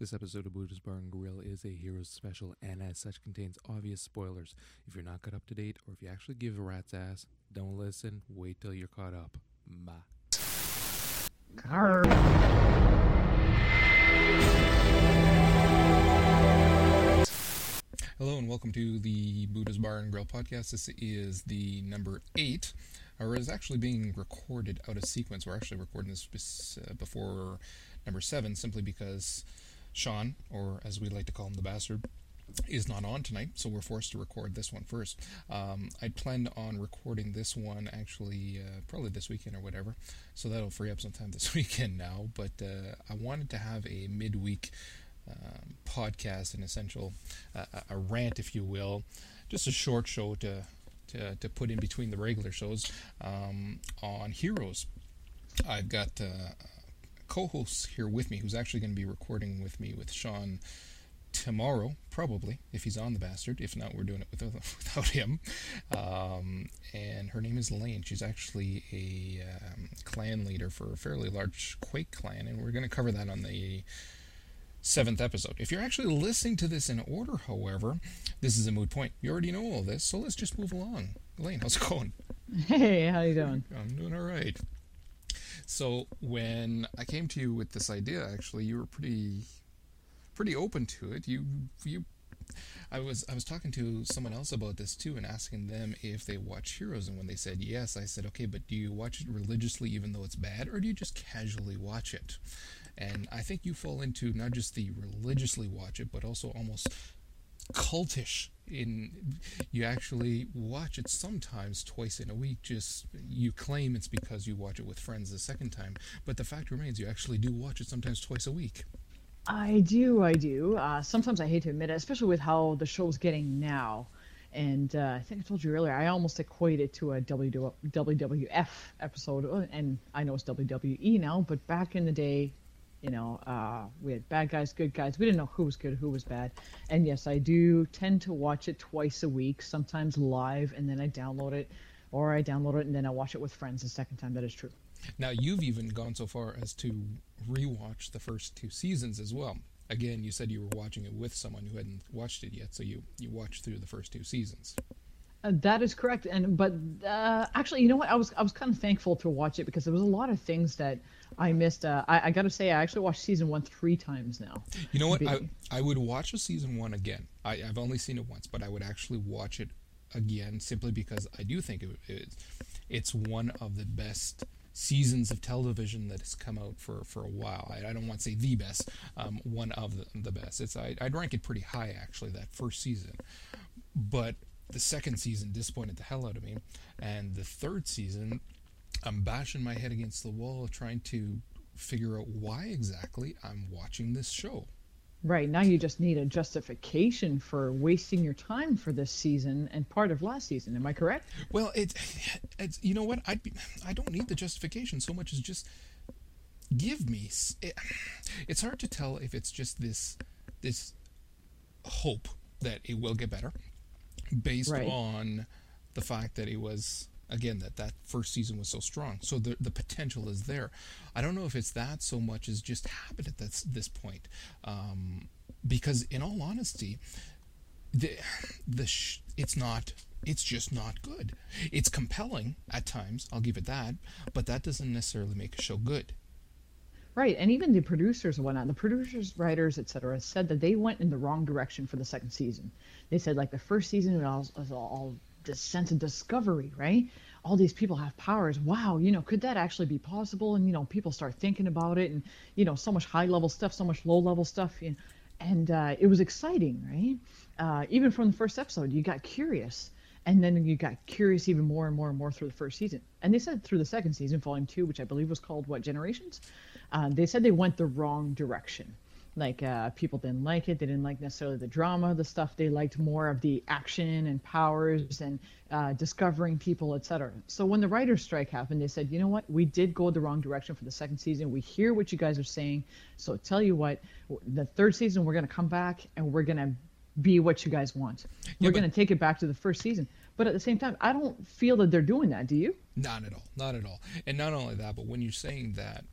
This episode of Buddha's Bar and Grill is a Heroes special and as such contains obvious spoilers. If you're not caught up to date or if you actually give a rat's ass, don't listen. Wait till you're caught up. Bye. Hello and welcome to the Buddha's Bar and Grill podcast. This is the number eight, or is actually being recorded out of sequence. We're actually recording this uh, before number seven, simply because Sean, or as we like to call him, the bastard, is not on tonight, so we're forced to record this one first. Um, I planned on recording this one actually uh, probably this weekend or whatever, so that'll free up some time this weekend now. But uh, I wanted to have a midweek um, podcast, an essential, uh, a rant, if you will, just a short show to to, to put in between the regular shows um, on heroes. I've got uh, co-hosts here with me, who's actually going to be recording with me with Sean tomorrow, probably, if he's on the bastard. If not, we're doing it without, without him. Um, and her name is Lane. She's actually a um, clan leader for a fairly large Quake clan, and we're going to cover that on the seventh episode. If you're actually listening to this in order, however, this is a moot point. You already know all this, so let's just move along. Lane, how's it going? Hey, how you doing? I'm doing all right. So when I came to you with this idea, actually, you were pretty pretty open to it. You you I was I was talking to someone else about this too and asking them if they watch Heroes and when they said yes, I said, "Okay, but do you watch it religiously even though it's bad or do you just casually watch it?" And I think you fall into not just the religiously watch it, but also almost cultish in you actually watch it sometimes twice in a week just you claim it's because you watch it with friends the second time but the fact remains you actually do watch it sometimes twice a week I do, I do. Uh, sometimes I hate to admit it, especially with how the show's getting now. And uh, I think I told you earlier, I almost equate it to a WWF episode, uh, and I know it's WWE now, but back in the day, you know, uh, we had bad guys, good guys. We didn't know who was good, who was bad. And yes, I do tend to watch it twice a week, sometimes live, and then I download it, or I download it and then I watch it with friends the second time. That is true. Now, you've even gone so far as to rewatch the first two seasons as well. Again, you said you were watching it with someone who hadn't watched it yet, so you, you watched through the first two seasons. Uh, that is correct, and but uh, actually, you know what? I was I was kind of thankful to watch it because there was a lot of things that I missed. Uh, I, I got to say, I actually watched season one three times now. You know what? I, I would watch a season one again. I, I've only seen it once, but I would actually watch it again simply because I do think it, it, it's one of the best seasons of television that has come out for, for a while. I, I don't want to say the best, um, one of the, the best. It's I, I'd rank it pretty high actually that first season, but the second season disappointed the hell out of me, and the third season, I'm bashing my head against the wall trying to figure out why exactly I'm watching this show. Right now, you just need a justification for wasting your time for this season and part of last season. Am I correct? Well, it's, it's you know what I'd be, I don't need the justification so much as just give me. It, it's hard to tell if it's just this this hope that it will get better based right. on the fact that it was again that that first season was so strong so the the potential is there i don't know if it's that so much as just habit at this this point um, because in all honesty the the sh- it's not it's just not good it's compelling at times i'll give it that but that doesn't necessarily make a show good Right, and even the producers and whatnot, the producers, writers, etc., said that they went in the wrong direction for the second season. They said like the first season was all, was all this sense of discovery, right? All these people have powers. Wow, you know, could that actually be possible? And you know, people start thinking about it, and you know, so much high level stuff, so much low level stuff, know, and uh, it was exciting, right? Uh, even from the first episode, you got curious, and then you got curious even more and more and more through the first season. And they said through the second season, volume two, which I believe was called what Generations, uh, they said they went the wrong direction. Like uh, people didn't like it. They didn't like necessarily the drama, the stuff. They liked more of the action and powers and uh, discovering people, etc. So when the writers' strike happened, they said, you know what? We did go the wrong direction for the second season. We hear what you guys are saying. So tell you what, the third season we're gonna come back and we're gonna be what you guys want. We're gonna take it back to the first season. But at the same time, I don't feel that they're doing that. Do you? Not at all. Not at all. And not only that, but when you're saying that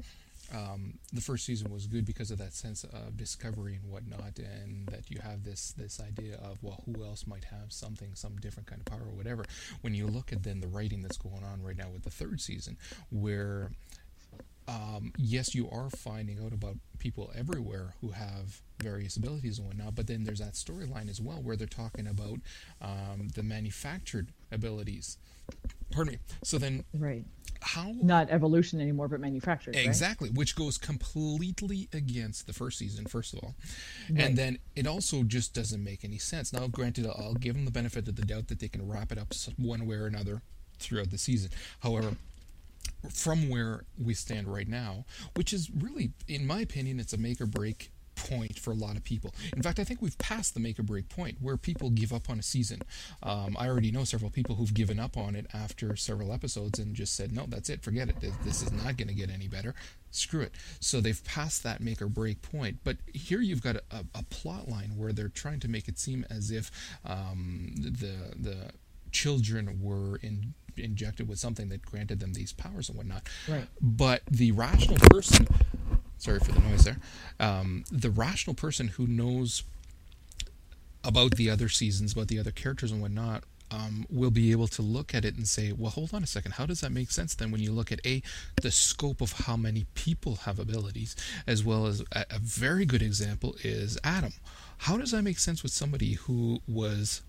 um, the first season was good because of that sense of discovery and whatnot, and that you have this this idea of well, who else might have something, some different kind of power or whatever. When you look at then the writing that's going on right now with the third season, where um, yes, you are finding out about people everywhere who have various abilities and whatnot, but then there's that storyline as well where they're talking about um, the manufactured abilities. Pardon me. So then, right? How not evolution anymore, but manufactured. Exactly, right? which goes completely against the first season, first of all, right. and then it also just doesn't make any sense. Now, granted, I'll give them the benefit of the doubt that they can wrap it up one way or another throughout the season. However, from where we stand right now, which is really, in my opinion, it's a make or break point for a lot of people. In fact, I think we've passed the make or break point where people give up on a season. Um, I already know several people who've given up on it after several episodes and just said, no, that's it, forget it. This is not going to get any better. Screw it. So they've passed that make or break point. But here you've got a, a, a plot line where they're trying to make it seem as if um, the the children were in injected with something that granted them these powers and whatnot. Right. But the rational person, sorry for the noise there, um, the rational person who knows about the other seasons, about the other characters and whatnot, um, will be able to look at it and say, well, hold on a second. How does that make sense then when you look at A, the scope of how many people have abilities, as well as a, a very good example is Adam. How does that make sense with somebody who was,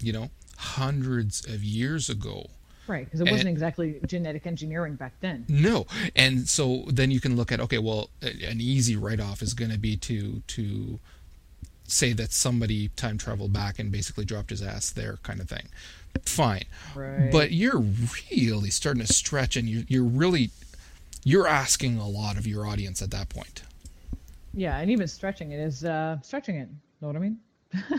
you know, hundreds of years ago Right, because it wasn't exactly genetic engineering back then. No, and so then you can look at okay, well, an easy write-off is going to be to to say that somebody time traveled back and basically dropped his ass there, kind of thing. Fine, right. but you're really starting to stretch, and you, you're really you're asking a lot of your audience at that point. Yeah, and even stretching it is uh, stretching it. Know what I mean?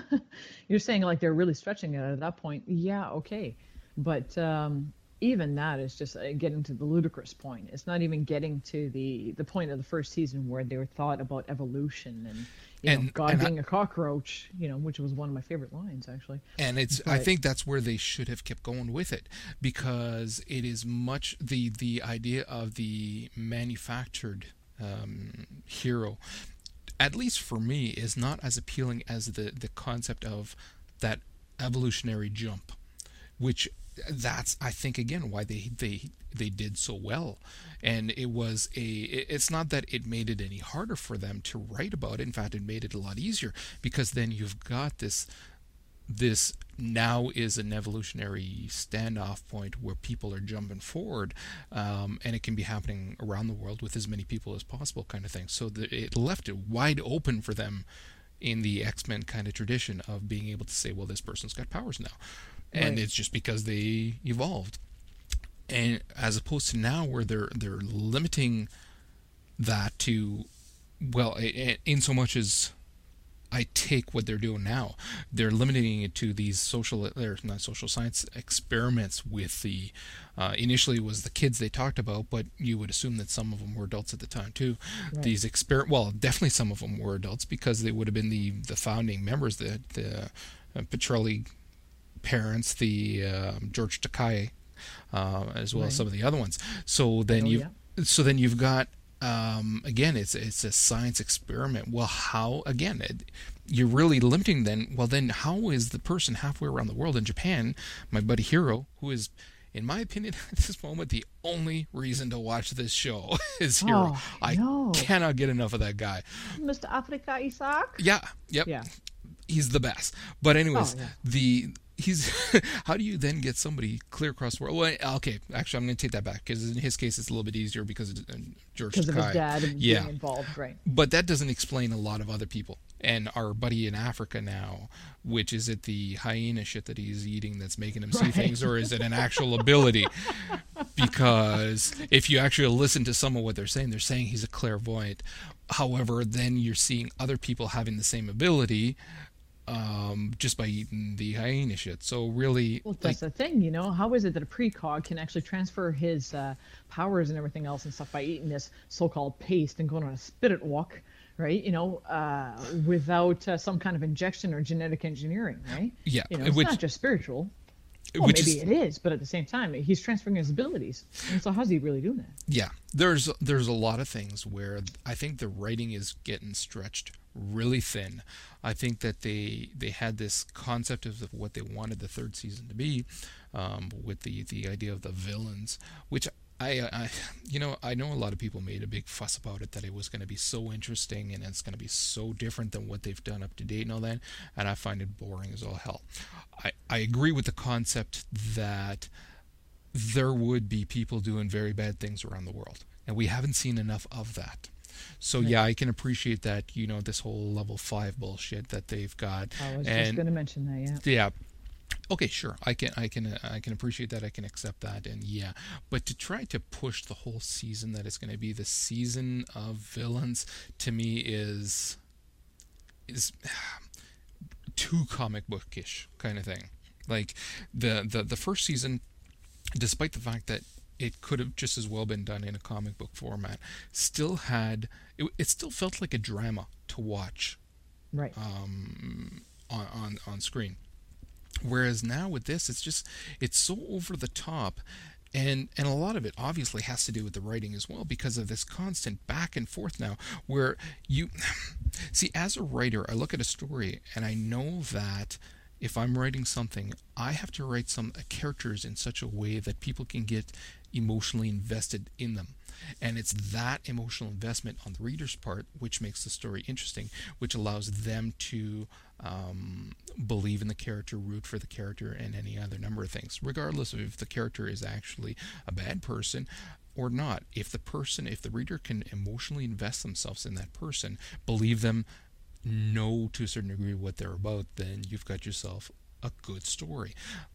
you're saying like they're really stretching it at that point. Yeah, okay but um, even that is just uh, getting to the ludicrous point. It's not even getting to the the point of the first season where they were thought about evolution and you and, know God and being I, a cockroach, you know, which was one of my favorite lines actually. And it's but, I think that's where they should have kept going with it because it is much the the idea of the manufactured um, hero, at least for me, is not as appealing as the the concept of that evolutionary jump, which that's I think again why they they they did so well. And it was a it's not that it made it any harder for them to write about it. In fact it made it a lot easier because then you've got this this now is an evolutionary standoff point where people are jumping forward um, and it can be happening around the world with as many people as possible kind of thing. So the, it left it wide open for them in the x-men kind of tradition of being able to say well this person's got powers now and right. it's just because they evolved and as opposed to now where they're they're limiting that to well in so much as I take what they're doing now. They're limiting it to these social, or not social science experiments with the. Uh, initially, it was the kids they talked about, but you would assume that some of them were adults at the time too. Right. These exper, well, definitely some of them were adults because they would have been the the founding members, the the uh, Petrelli parents, the uh, George Takei, uh, as well right. as some of the other ones. So then oh, you, yeah. so then you've got um, again, it's it's a science experiment. Well, how again? It, you're really limiting then. Well, then how is the person halfway around the world in Japan, my buddy Hiro, who is in my opinion, at this moment, the only reason to watch this show is Hiro. Oh, I no. cannot get enough of that guy. Mr. Africa Isaac? Yeah, yep. Yeah. He's the best. But anyways, oh, yeah. the he's how do you then get somebody clear across the world? Well, okay, actually, I'm going to take that back because in his case it's a little bit easier because of uh, George because of his dad yeah. being involved, right? But that doesn't explain a lot of other people. And our buddy in Africa now, which is it the hyena shit that he's eating that's making him see right. things, or is it an actual ability? because if you actually listen to some of what they're saying, they're saying he's a clairvoyant. However, then you're seeing other people having the same ability um, just by eating the hyena shit. So really, well, that's like, the thing, you know. How is it that a precog can actually transfer his uh, powers and everything else and stuff by eating this so-called paste and going on a spirit walk, right? You know, uh, without uh, some kind of injection or genetic engineering, right? Yeah, you know, it's which, not just spiritual. Well, which maybe is, it is, but at the same time, he's transferring his abilities. And so how's he really doing that? yeah there's there's a lot of things where i think the writing is getting stretched really thin i think that they they had this concept of what they wanted the third season to be um, with the the idea of the villains which I, uh, I you know i know a lot of people made a big fuss about it that it was going to be so interesting and it's going to be so different than what they've done up to date and all that and i find it boring as all hell i i agree with the concept that there would be people doing very bad things around the world. And we haven't seen enough of that. So yeah, I can appreciate that, you know, this whole level five bullshit that they've got. I was and just going to mention that, yeah. yeah. Okay, sure. I can I can uh, I can appreciate that. I can accept that and yeah. But to try to push the whole season that it's going to be the season of villains to me is is too comic bookish kind of thing. Like the the the first season despite the fact that it could have just as well been done in a comic book format, still had it, it still felt like a drama to watch Right. um, on, on on screen. Whereas now with this, it's just it's so over the top, and and a lot of it obviously has to do with the writing as well because of this constant back and forth now, where you see as a writer, I look at a story and I know that if I'm writing something, I have to write some uh, characters in such a way that people can get emotionally invested in them. And it's that emotional investment on the reader's part which makes the story interesting, which allows them to um, believe in the character, root for the character, and any other number of things, regardless of if the character is actually a bad person or not. If the person, if the reader can emotionally invest themselves in that person, believe them, know to a certain degree what they're about, then you've got yourself a good story.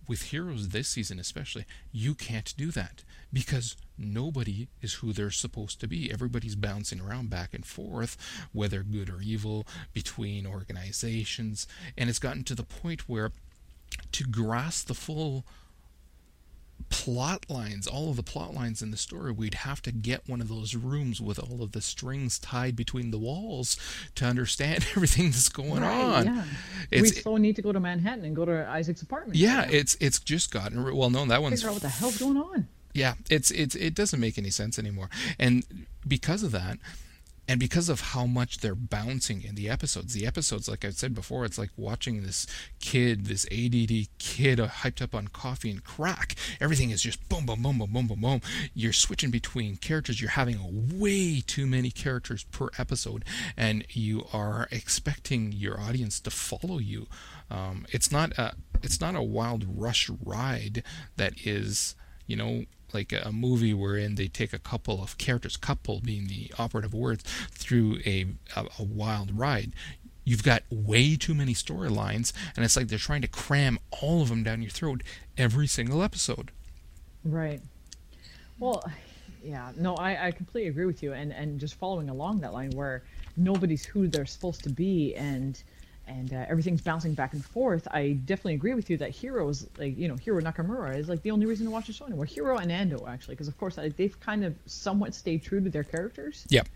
With Heroes this season, especially, you can't do that because nobody is who they're supposed to be. Everybody's bouncing around back and forth, whether good or evil, between organizations, and it's gotten to the point where to grasp the full plot lines, all of the plot lines in the story, we'd have to get one of those rooms with all of the strings tied between the walls to understand everything that's going Right, on. yeah. It's we so need to go to Manhattan and go to Isaac's apartment. yeah, right it's it's just gotten well. No, that one's figure out what the hell's going on. yeah, it's it's it doesn't make any sense anymore, and because of that, and because of how much they're bouncing in the episodes, the episodes, like i've said before, it's like watching this kid, this ADD kid, uh, hyped up on coffee and crack. Everything is just boom, boom, boom, boom, boom, boom, boom. You're switching between characters. You're having way too many characters per episode, and you are expecting your audience to follow you. Um, it's not a it's not a wild rush ride that is you know like a movie wherein they take a couple of characters, couple being the operative words, through a, a, a wild ride. You've got way too many storylines, and it's like they're trying to cram all of them down your throat every single episode. Right. Well, yeah, no, I, I completely agree with you. And, and just following along that line where nobody's who they're supposed to be and and uh, everything's bouncing back and forth, I definitely agree with you that Hiro is like, you know, Hiro Nakamura is like the only reason to watch the show anymore. Hiro and Ando, actually, because of course I, they've kind of somewhat stayed true to their characters. Yep.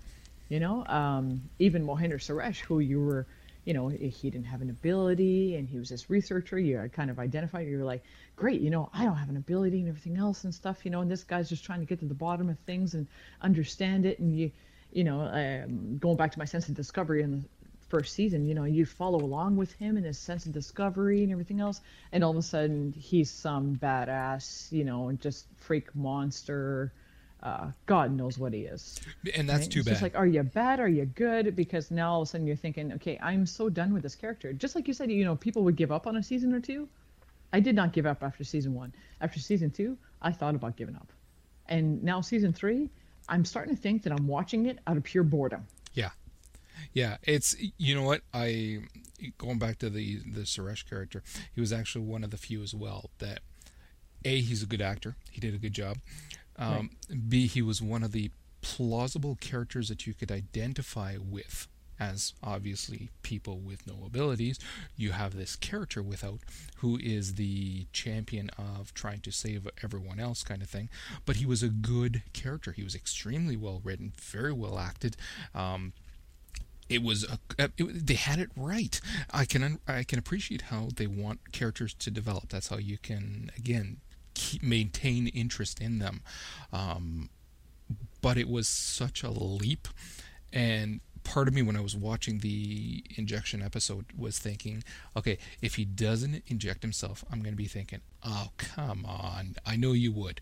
You know, um, even Mohinder Suresh, who you were, you know, he didn't have an ability and he was this researcher. You kind of identified. You were like, great, you know, I don't have an ability and everything else and stuff, you know, and this guy's just trying to get to the bottom of things and understand it. And you, you know, um, going back to my sense of discovery and the first season, you know, you follow along with him and his sense of discovery and everything else, and all of a sudden he's some badass, you know, just freak monster. Uh, God knows what he is. And that's right? too it's bad. Just like, are you bad? Are you good? Because now all of a sudden you're thinking, okay, I'm so done with this character. Just like you said, you know, people would give up on a season or two. I did not give up after season one. After season two, I thought about giving up. And now season three, I'm starting to think that I'm watching it out of pure boredom. Yeah. Yeah, it's you know what I going back to the the Suresh character. He was actually one of the few as well that a he's a good actor. He did a good job. Um, B he was one of the plausible characters that you could identify with. As obviously people with no abilities, you have this character without, who is the champion of trying to save everyone else, kind of thing. But he was a good character. He was extremely well written, very well acted. Um, it was a, it, they had it right. I can I can appreciate how they want characters to develop. That's how you can again keep, maintain interest in them. Um, but it was such a leap, and part of me when I was watching the injection episode was thinking, okay, if he doesn't inject himself, I'm going to be thinking, oh come on, I know you would.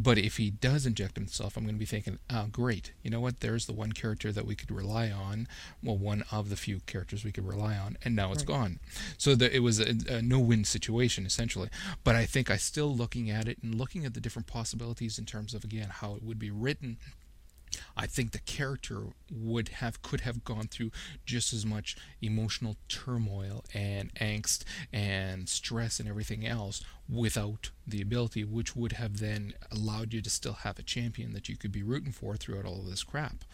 But if he does inject himself, I'm going to be thinking, oh, great. You know what? There's the one character that we could rely on. Well, one of the few characters we could rely on, and now it's right. gone. So the, it was a, a no win situation, essentially. But I think I still looking at it and looking at the different possibilities in terms of, again, how it would be written I think the character would have could have gone through just as much emotional turmoil and angst and stress and everything else without the ability, which would have then allowed you to still have a champion that you could be rooting for throughout all of this crap.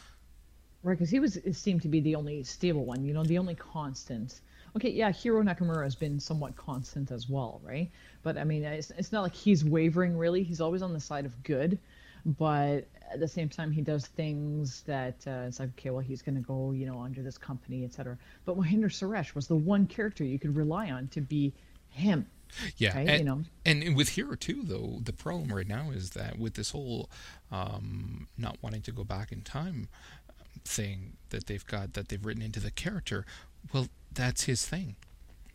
Right, because he was seemed to be the only stable one, you know, the only constant. Okay, yeah, Hiro Nakamura has been somewhat constant as well, right? But I mean, it's, it's not like he's wavering really. He's always on the side of good but at the same time he does things that uh, it's like okay well he's going to go you know under this company etc but Mohinder Suresh was the one character you could rely on to be him yeah right? and, you know and with Hiro too though the problem right now is that with this whole um, not wanting to go back in time thing that they've got that they've written into the character well that's his thing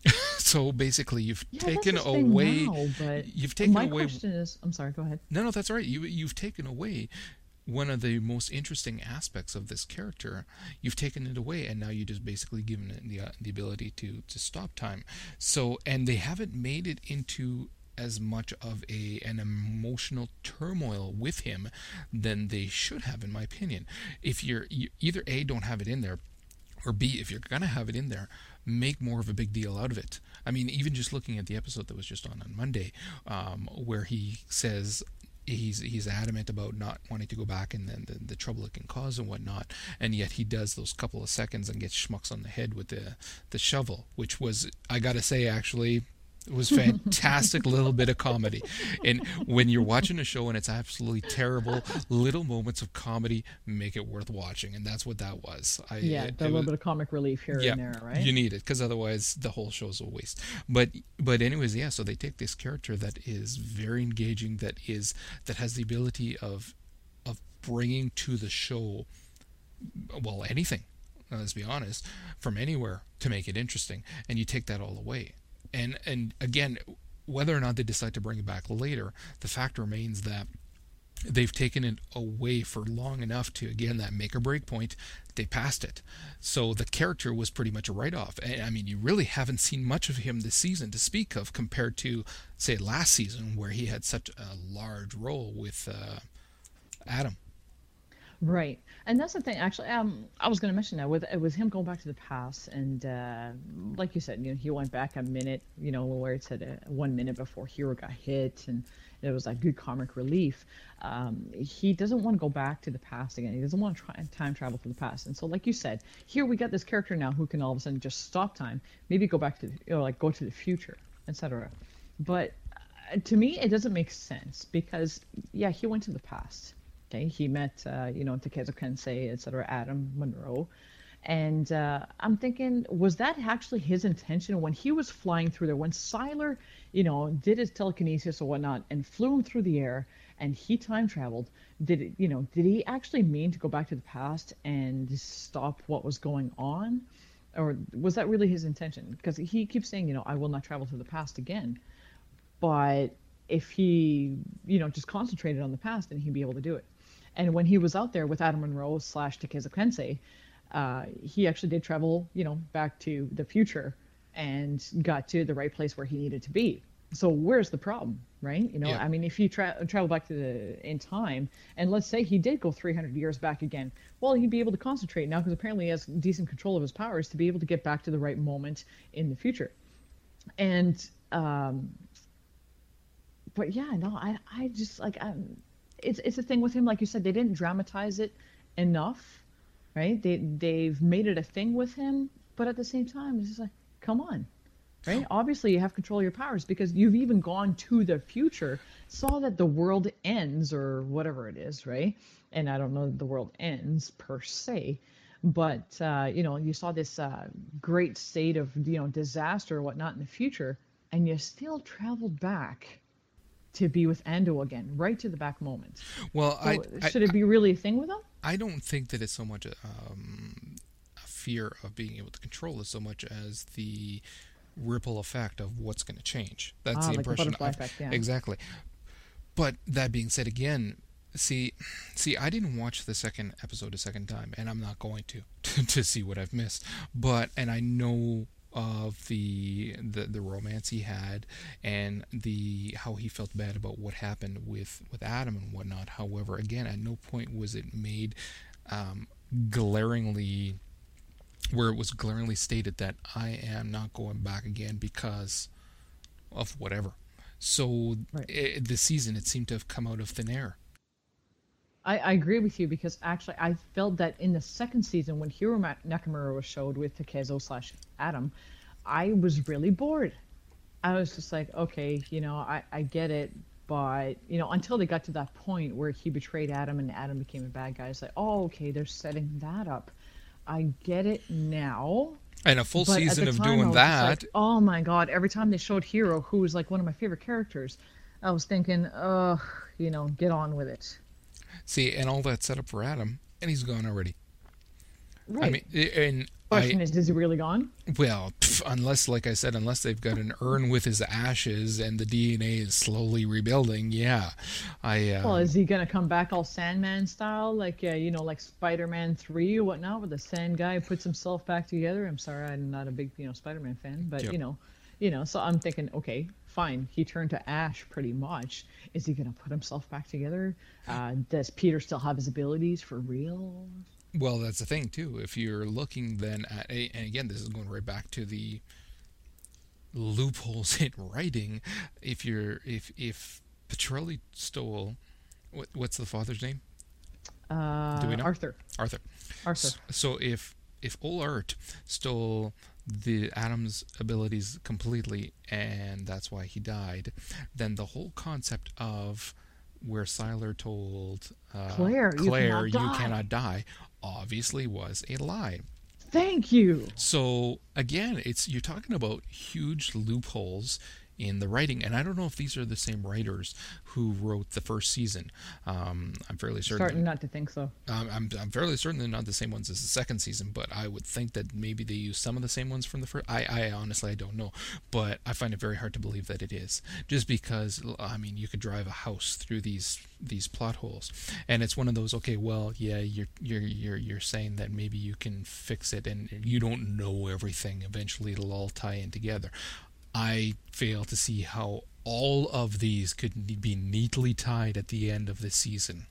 so basically, you've yeah, taken away. Now, you've taken my away. My question is, I'm sorry. Go ahead. No, no, that's all right. You you've taken away one of the most interesting aspects of this character. You've taken it away, and now you just basically given it the uh, the ability to to stop time. So, and they haven't made it into as much of a an emotional turmoil with him than they should have, in my opinion. If you're you either a don't have it in there, or b if you're gonna have it in there, make more of a big deal out of it. I mean, even just looking at the episode that was just on on Monday, um, where he says he's he's adamant about not wanting to go back and then the, the, trouble it can cause and whatnot, and yet he does those couple of seconds and gets schmucks on the head with the the shovel, which was I gotta say actually it was fantastic little bit of comedy. And when you're watching a show and it's absolutely terrible, little moments of comedy make it worth watching. And that's what that was. I, yeah, it, a little was, bit of comic relief here yeah, and there, right? You need it because otherwise the whole show's a waste. But but anyways, yeah. So they take this character that is very engaging, that is that has the ability of of bringing to the show well anything let's be honest, from anywhere to make it interesting. And you take that all away and and again whether or not they decide to bring it back later the fact remains that they've taken it away for long enough to again that make or break point they passed it. So the character was pretty much a write-off. And i mean you really haven't seen much of him this season to speak of compared to say last season where he had such a large role with uh, adam. Right, and that's the thing. Actually, um, I was going to mention that with with him going back to the past, and uh, like you said, you know, he went back a minute, you know, where it said uh, one minute before Hiro got hit, and it was like good comic relief. Um, he doesn't want to go back to the past again. He doesn't want to try time travel to the past. And so, like you said, here we got this character now who can all of a sudden just stop time, maybe go back to, you know, like go to the future, etc. But uh, to me, it doesn't make sense because yeah, he went to the past Okay, he met, uh, you know, Takezo Kensei, etc., Adam Monroe. And uh, I'm thinking, was that actually his intention when he was flying through there? When Sylar, you know, did his telekinesis or whatnot and flew him through the air and he time traveled, did it, you know, did he actually mean to go back to the past and stop what was going on? Or was that really his intention? Because he keeps saying, you know, I will not travel to the past again. But if he, you know, just concentrated on the past, then he'd be able to do it. And when he was out there with Adam Monroe slash Takezo Kensei, uh, he actually did travel, you know, back to the future and got to the right place where he needed to be. So where's the problem, right? You know, yeah. I mean, if you tra- travel back to the in time, and let's say he did go 300 years back again, well, he'd be able to concentrate now because apparently he has decent control of his powers to be able to get back to the right moment in the future. And, um, but yeah, no, I, I just like I'm it's it's a thing with him, like you said, they didn't dramatize it enough, right? They they've made it a thing with him, but at the same time, it's just like, come on, right? Obviously, you have control of your powers because you've even gone to the future, saw that the world ends or whatever it is, right? And I don't know that the world ends per se, but uh, you know you saw this uh, great state of you know disaster or whatnot in the future, and you still traveled back to be with Ando again, right to the back moment. Well, So I, should I, it be really a thing with them? I don't think that it's so much a, um, a fear of being able to control it so much as the ripple effect of what's going to change. That's Ah, the like impression. I've- effect, yeah. Exactly. But that being said, again, see, see, I didn't watch the second episode a second time, and I'm not going to to see what I've missed. But and I know of the the the romance he had and the how he felt bad about what happened with with Adam and whatnot. However, again, at no point was it made um, glaringly where it was glaringly stated that I am not going back again because of whatever. So Right. i the season it seemed to have come out of thin air. I, I agree with you because actually I felt that in the second season when Hiro Nakamura was showed with Takezo slash Adam, I was really bored. I was just like, okay, you know, I, I get it, but you know, until they got to that point where he betrayed Adam and Adam became a bad guy, it's like, oh, okay, they're setting that up. I get it now. And a full But season of time, doing that. like, oh my god! Every time they showed Hiro, who was like one of my favorite characters, I was thinking, ugh, you know, get on with it. See, and all that set up for Adam, and he's gone already. Right. I mean, and Question I, is, is he really gone? well, pff, unless, like I said, unless they've got an urn with his ashes and the DNA is slowly rebuilding, yeah. I, uh, Well, is he gonna come back all Sandman style, like uh, you know, like Spider-Man three or whatnot, where the Sand guy puts himself back together? I'm sorry, I'm not a big you know Spider-Man fan, but Yep. you know, you know, so I'm thinking, okay, fine, he turned to Ash pretty much. Is he gonna put himself back together? Uh, does Peter still have his abilities for real? Well, that's the thing too. If you're looking then at, a- and again, this is going right back to the loopholes in writing. If you're, if if Petrelli stole, what, what's the father's name? Uh, we know? Arthur. Arthur. Arthur. S- So if if Olart stole the Adam's abilities completely, and that's why he died, then the whole concept of where Sylar told uh, Claire, you Claire, cannot you cannot die, obviously was a lie. Thank you. So again, it's you're talking about huge loopholes in the writing, and I don't know if these are the same writers who wrote the first season. Um, I'm fairly certain. Starting not to think so. Um, I'm, I'm fairly certain they're not the same ones as the second season, but I would think that maybe they use some of the same ones from the first. I, I honestly I don't know, but I find it very hard to believe that it is, just because I mean you could drive a house through these these plot holes, and it's one of those. Okay, well, yeah, you're you're you're you're saying that maybe you can fix it, and you don't know everything. Eventually, it'll all tie in together. I fail to see how all of these could be neatly tied at the end of the season.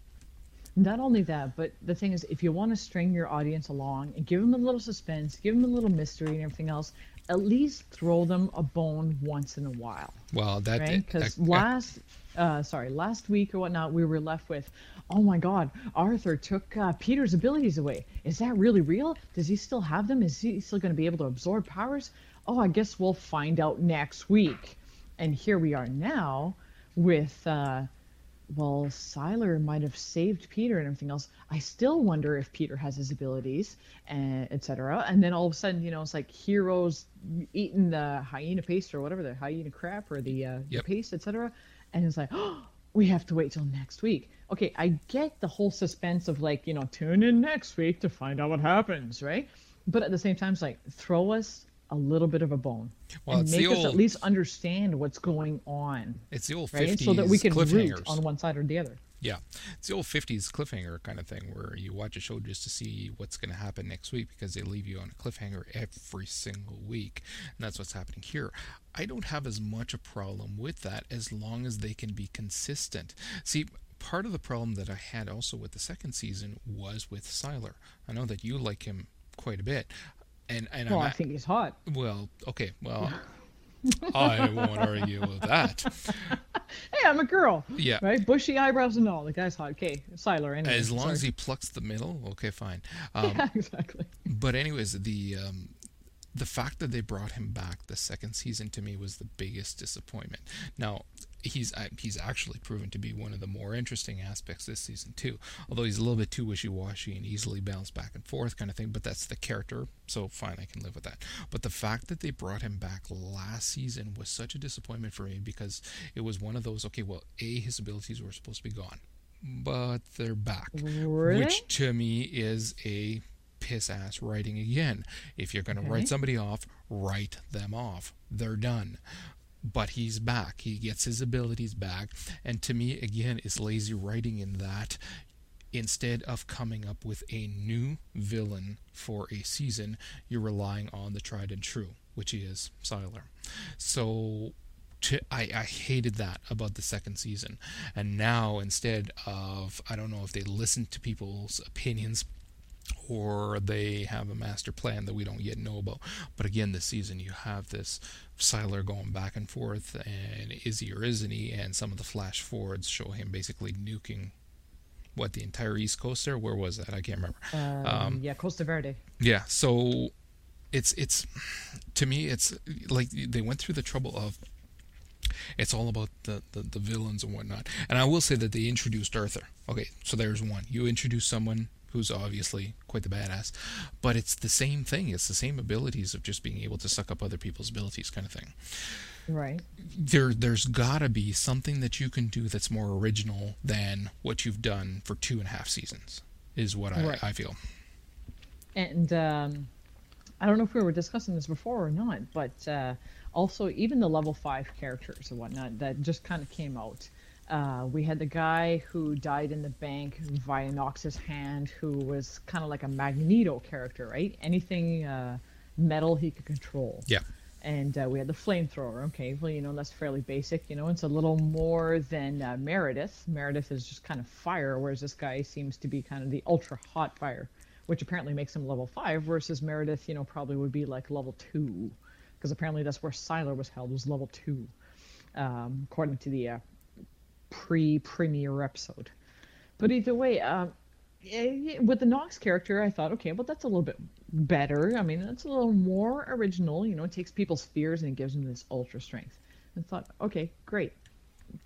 Not only that, but the thing is, if you want to string your audience along and give them a little suspense, give them a little mystery and everything else, at least throw them a bone once in a while, Well, that? Because uh, last, uh, sorry, last week or whatnot, we were left with, oh my God, Arthur took uh, Peter's abilities away. Is that really real? Does he still have them? Is he still going to be able to absorb powers? Oh, I guess we'll find out next week. And here we are now with. Uh, well, Sylar might have saved Peter and everything else. I still wonder if Peter has his abilities, and etc. And then all of a sudden, you know, it's like heroes eating the hyena paste or whatever the hyena crap or the, uh, Yep. the paste, etc. And it's like, oh, we have to wait till next week. Okay, I get the whole suspense of like, you know, tune in next week to find out what happens, right? But at the same time, it's like throw us a little bit of a bone Well, and make us at least understand what's going on, It's the old right? 50s So that we can root on one side or the other. Yeah, it's the old 50s cliffhanger kind of thing where you watch a show just to see what's going to happen next week because they leave you on a cliffhanger every single week. And that's what's happening here. I don't have as much a problem with that as long as they can be consistent. See, part of the problem that I had also with the second season was with Sylar. I know that you like him quite a bit. And, and Well, I think he's hot. well, okay, well, I won't argue with that. Hey, I'm a girl. Yeah. Right? Bushy eyebrows and all. The guy's hot. Okay. Sylar, anyway. As long as he plucks the middle, okay, fine. Um, Yeah, exactly. But anyways, the um, the fact that they brought him back the second season to me was the biggest disappointment. Now, he's he's actually proven to be one of the more interesting aspects this season too. Although he's a little bit too wishy-washy and easily bounced back and forth kind of thing, but that's the character, so fine, I can live with that. But the fact that they brought him back last season was such a disappointment for me because it was one of those okay, well, a his abilities were supposed to be gone, but they're back, Really? which to me is a piss ass writing again. If you're going to Okay. write somebody off, write them off. They're done but he's back. He gets his abilities back. And to me, again, it's lazy writing in that instead of coming up with a new villain for a season, you're relying on the tried and true, which is Sylar. So. To, I, I hated that about the second season. And now, instead of, I don't know if they listened to people's opinions or they have a master plan that we don't yet know about. But again, this season you have this Sylar going back and forth, and is he or isn't he? And some of the flash forwards show him basically nuking what the entire East Coast there. Where was that? I can't remember. Um, yeah, Costa Verde. Yeah, so it's it's to me it's like they went through the trouble of it's all about the, the, the villains and whatnot. And I will say that they introduced Arthur. Okay, so there's one. You introduce someone who's obviously quite the badass, but it's the same thing. It's the same abilities of just being able to suck up other people's abilities, kind of thing. Right. There, there's got to be something that you can do that's more original than what you've done for two and a half seasons. Is what I, Right. I feel. And um, I don't know if we were discussing this before or not, but uh, also even the level five characters and whatnot that just kind of came out. Uh, we had the guy who died in the bank via Knox's hand, who was kind of like a Magneto character, right? Anything uh, metal he could control. Yeah. And uh, we had the flamethrower. Okay, well, you know, that's fairly basic. You know, it's a little more than uh, Meredith. Meredith is just kind of fire, whereas this guy seems to be kind of the ultra hot fire, which apparently makes him level five, versus Meredith, you know, probably would be like level two, because apparently that's where Sylar was held, was level two, um, according to the uh, pre-premiere episode. But either way, um, yeah, with the Knox character, I thought, okay, well, that's a little bit better. I mean, that's a little more original. You know, it takes people's fears and it gives them this ultra strength. And thought, okay, great.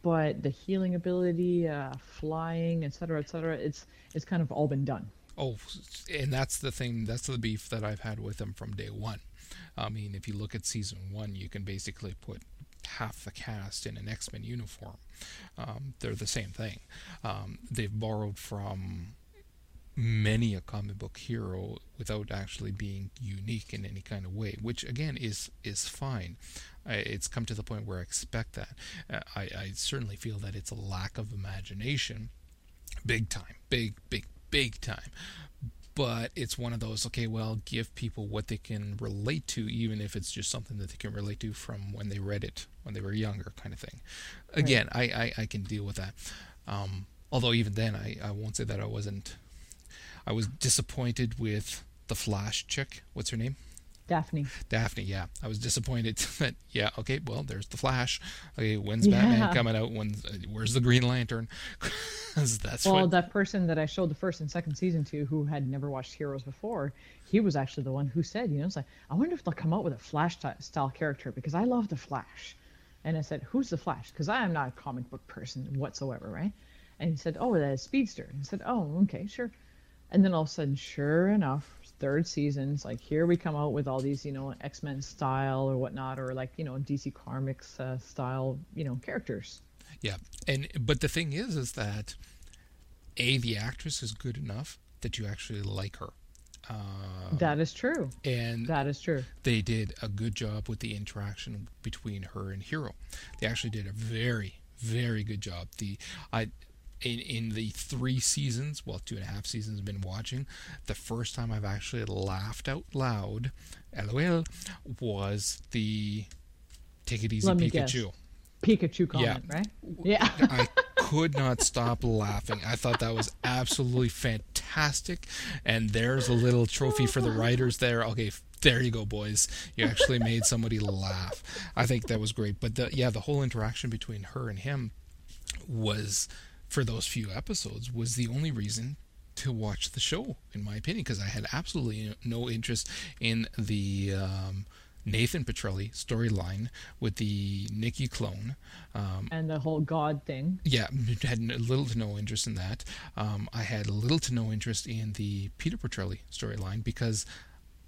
But the healing ability, uh, flying, etc., etc., it's it's kind of all been done. Oh, and that's the thing. That's the beef that I've had with them from day one. I mean, if you look at season one, you can basically put half the cast in an X Men uniform. Um, they're the same thing. Um, they've borrowed from many a comic book hero without actually being unique in any kind of way, which again is is fine. I, it's come to the point where I expect that. Uh, I, I certainly feel that it's a lack of imagination, big time, big, big, big time. But it's one of those, okay, well, give people what they can relate to, even if it's just something that they can relate to from when they read it when they were younger, kind of thing. Again, I, I, I can deal with that. Um, although, even then, I, I won't say that I wasn't. I was disappointed with the Flash chick. What's her name? Daphne. Daphne, yeah. I was disappointed that, yeah, okay, well, there's the Flash. Okay, when's Yeah. Batman coming out? When, uh, where's the Green Lantern? that's Well, what. that person that I showed the first and second season to, who had never watched Heroes before, he was actually the one who said, you know, it's like, I wonder if they'll come out with a Flash ty- style character because I love the Flash. And I said, who's the Flash? Because I am not a comic book person whatsoever, right? And he said, oh, that's Speedster. And I said, oh, okay, sure. And then all of a sudden, sure enough, third season's like here we come out with all these, you know, X Men style or whatnot, or like you know DC Comics uh, style, you know, characters. Yeah, and but the thing is, is that a the actress is good enough that you actually like her, uh, that is true. and That is true. they did a good job with the interaction between her and Hiro. They actually did a very, very good job. The I in in the three seasons, well, two and a half seasons I've been watching, the first time I've actually laughed out loud, LOL, was the Take It Easy me guess. Pikachu. Pikachu comment, right? Yeah. I could not stop laughing. I thought that was absolutely fantastic. And there's a little trophy for the writers there. Okay, there you go, boys. You actually made somebody laugh. I think that was great. But the, yeah, the whole interaction between her and him was, for those few episodes, was the only reason to watch the show, in my opinion, because I had absolutely no interest in the um, Nathan Petrelli storyline with the Nikki clone. Um, and the whole God thing. Yeah, had little to no interest in that. Um, I had little to no interest in the Peter Petrelli storyline because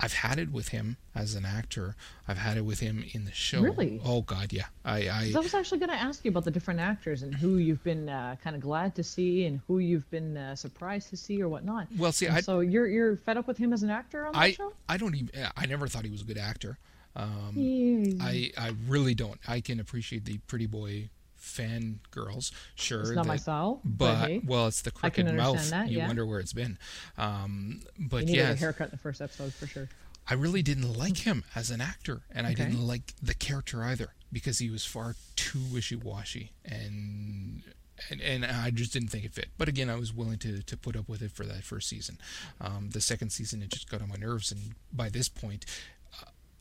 I've had it with him as an actor. I've had it with him in the show. Really? Oh God, yeah. I I, I was actually going to ask you about the different actors and who you've been uh, kind of glad to see and who you've been uh, surprised to see or whatnot. Well, see, I, so you're you're fed up with him as an actor on the show? I don't even. I never thought he was a good actor. Um, Yeah. I I really don't. I can appreciate the pretty boy fan girls, sure. It's not that- my style, but But hey, well, it's the crooked mouth. that, you wonder where it's been. Um, but yeah, a haircut in the first episode for sure. I really didn't like him as an actor, and I didn't like the character either because he was far too wishy-washy, and and, and I just didn't think it fit. But again, I was willing to, to put up with it for that first season. Um, the second season, it just got on my nerves, and by this point,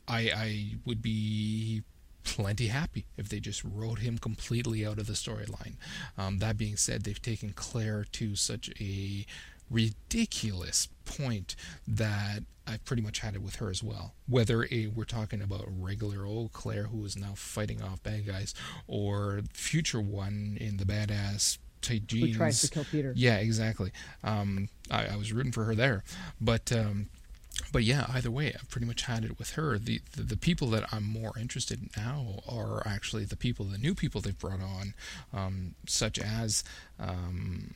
I I would be plenty happy if they just wrote him completely out of the storyline. Um, that being said, they've taken Claire to such a ridiculous point that I've pretty much had it with her as well. Whether a, we're talking about regular old Claire who is now fighting off bad guys, or future one in the badass tight jeans. Who tries to kill Peter? Yeah, exactly. Um, I, I was rooting for her there, but um, but yeah, either way, I've pretty much had it with her. The, the the people that I'm more interested in now are actually the people, the new people they've brought on, um, such as um,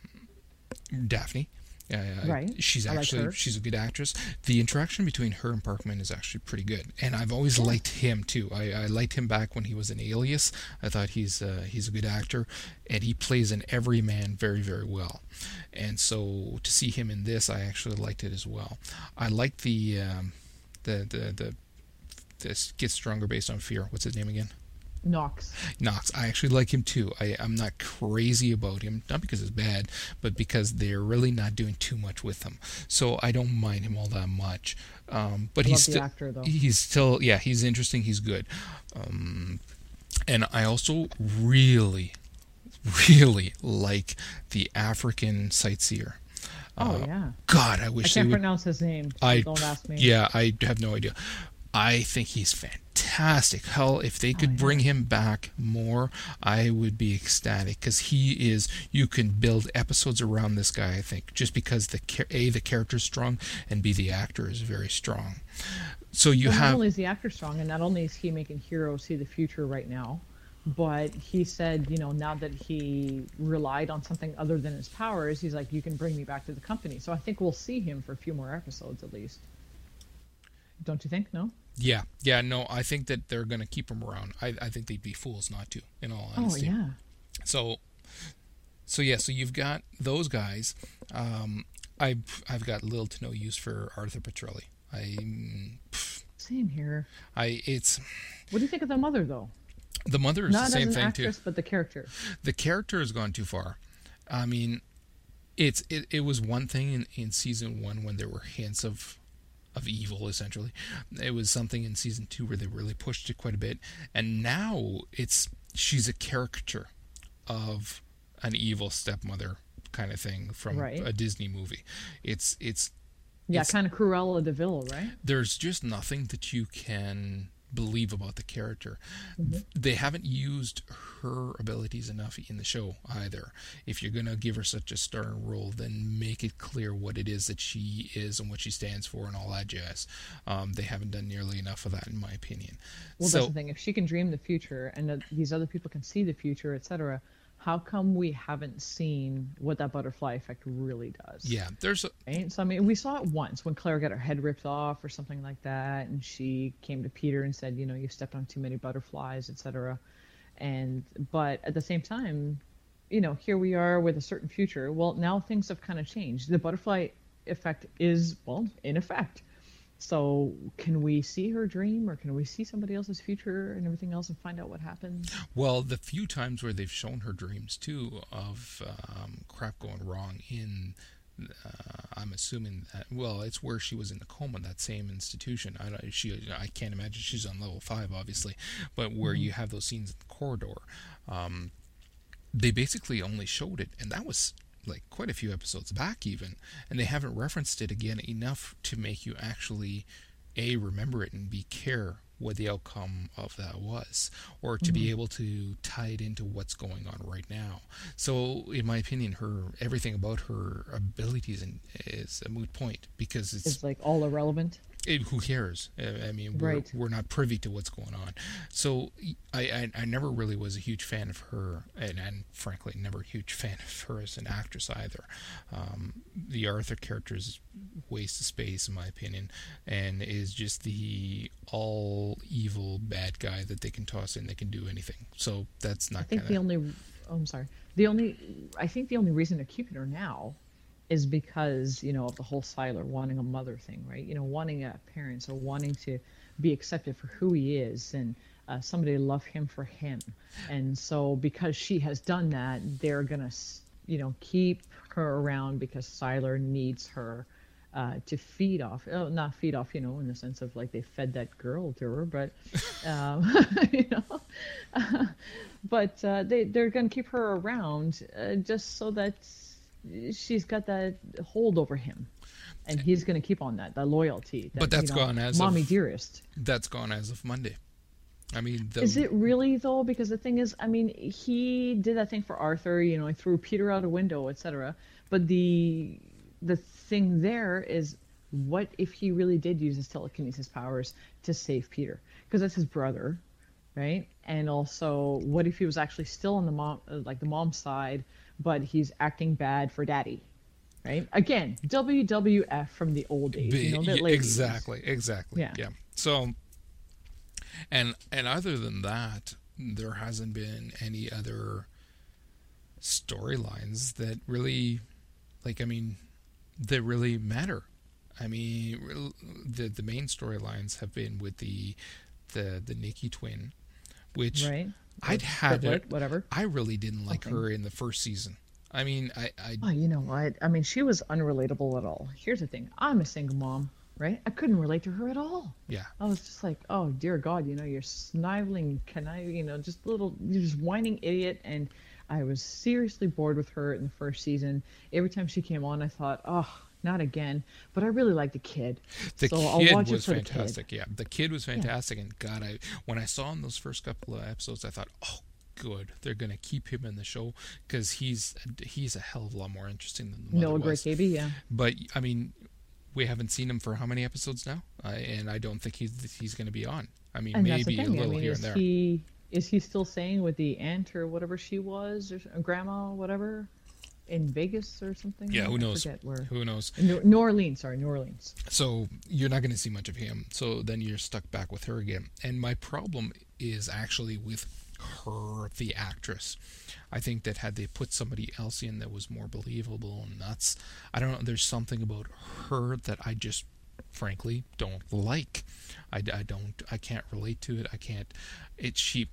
Daphne. Uh, Right. She's I like actually she's a good actress. The interaction between her and Parkman is actually pretty good, and I've always liked him too. I, I liked him back when he was in Alias. I thought he's uh, he's a good actor, and he plays an everyman very very well. And so to see him in this, I actually liked it as well. I liked the um, the the the this gets stronger based on fear. What's his name again? Knox. Knox. I actually like him too. I, I'm not crazy about him, not because it's bad, but because they're really not doing too much with him. So I don't mind him all that much. Um, but I he's still actor, he's still yeah he's interesting. He's good. Um, and I also really, really like the African sightseer. Oh Uh, yeah. God, I I wish they can't would pronounce his name. I don't ask me. Yeah, I have no idea. I think he's fantastic. Hell, if they could Oh, yeah. bring him back more, I would be ecstatic because he is. You can build episodes around this guy. I think just because the a the character's strong and b the actor is very strong. So you Well, not have only is the actor strong, and not only is he making Hiro see the future right now, but he said, you know, now that he relied on something other than his powers, he's like, you can bring me back to the company. So I think we'll see him for a few more episodes at least. Don't you think? No. Yeah yeah no. I think that they're gonna keep him around. I I think they'd be fools not to. In all honesty. Oh yeah. So, so yeah, so you've got those guys. Um, I've I've got little to no use for Arthur Petrelli. I, pff, Same here. I it's What do you think of the mother though? the mother is Not the as an thing actress, too. but the character. The character has gone too far. I mean, it's it, it was one thing in, in season one when there were hints of of evil essentially. It was something in season two where they really pushed it quite a bit, and now it's she's a caricature of an evil stepmother kind of thing from Right. a Disney movie. It's it's Yeah, It's- kind of Cruella de Vil, right? there's just nothing that you can believe about the character. Mm-hmm. They haven't used her abilities enough in the show either. If you're going to give her such a starring role, then make it clear what it is that she is and what she stands for and all that jazz. Um, they haven't done nearly enough of that, in my opinion. Well, so, that's the thing. If she can dream the future and these other people can see the future, etc., how come we haven't seen what that butterfly effect really does? yeah, there's a, Right? So I mean, we saw it once when Claire got her head ripped off or something like that, and she came to Peter and said, you know, you stepped on too many butterflies, etc. And but at the same time, you know, here we are with a certain future. Well, now things have kind of changed. The butterfly effect is well in effect. So can we see her dream, or can we see somebody else's future and everything else, and find out what happens? Well, the few times where they've shown her dreams too of um, crap going wrong in, uh, I'm assuming that well, it's where she was in the coma, that same institution. I don't, she, I can't imagine she's on level five, obviously, but where you have those scenes in the corridor, um, they basically only showed it, and that was like quite a few episodes back even, and they haven't referenced it again enough to make you actually a remember it and be care what the outcome of that was, or to mm-hmm. be able to tie it into what's going on right now. So, in my opinion, her everything about her abilities is a moot point because it's, it's like all irrelevant it, who cares? I mean, we're, right. we're not privy to what's going on. So I, I, I never really was a huge fan of her, and, and, frankly, never a huge fan of her as an actress either. Um, the Arthur character is waste of space, in my opinion, and is just the all evil bad guy that they can toss in. They can do anything. So that's not. I think kinda... the only. Oh, I'm sorry. The only. I think the only reason they're keeping her now is because you know of the whole Sylar wanting a mother thing, right? You know, wanting a parent or wanting to be accepted for who he is and uh, somebody to love him for him. And so because she has done that, they're gonna you know keep her around because Sylar needs her. Uh, to feed off, oh, not feed off, you know, in the sense of like they fed that girl to her, but, um, you know, uh, but uh, they they're gonna keep her around uh, just so that she's got that hold over him. And he's going to keep on that that loyalty that, but that's you know, gone as mommy of, dearest. That's gone as of monday. I mean the, is it really though? Because the thing is i mean he did that thing for arthur you know he threw peter out a window etc but the the thing there is what if he really did use his telekinesis powers to save peter? Because that's his brother right? And also what if he was actually still on the mom like the mom's side but he's acting bad for daddy. Right? Again, WWF from the old days. you know, yeah, exactly, exactly. Yeah. yeah. So and and other than that, there hasn't been any other storylines that really like I mean that really matter. I mean, the the main storylines have been with the the the Nikki twin, which right. I'd had it, whatever. I really didn't like her in the first season. I mean, I, I. Oh, you know what? I mean, she was unrelatable at all. Here's the thing: I'm a single mom, right? I couldn't relate to her at all. Yeah. I was just like, oh dear God, you know, you're sniveling, can I, you know, just little, you're just whining idiot, and I was seriously bored with her in the first season. Every time she came on, I thought, oh, not again. But I really like the kid. The so kid was fantastic. Kid. Yeah, the kid was fantastic. Yeah. And God, I when I saw him those first couple of episodes, I thought, oh good. They're gonna keep him in the show because he's he's a hell of a lot more interesting than the mother Noah was. Grace yeah. But I mean, we haven't seen him for how many episodes now? Uh, and I don't think he's he's gonna be on. I mean, and maybe a little I mean, here and there. He, is he still saying with the aunt or whatever she was, or grandma, whatever? In Vegas or something. Yeah, who knows? where. Who knows? New Orleans, sorry, New Orleans. So you're not going to see much of him. So then you're stuck back with her again. And my problem is actually with her, the actress. I think that had they put somebody else in that was more believable and nuts, I don't know. There's something about her that I just frankly don't like. I, I don't I can't relate to it. I can't. It's she.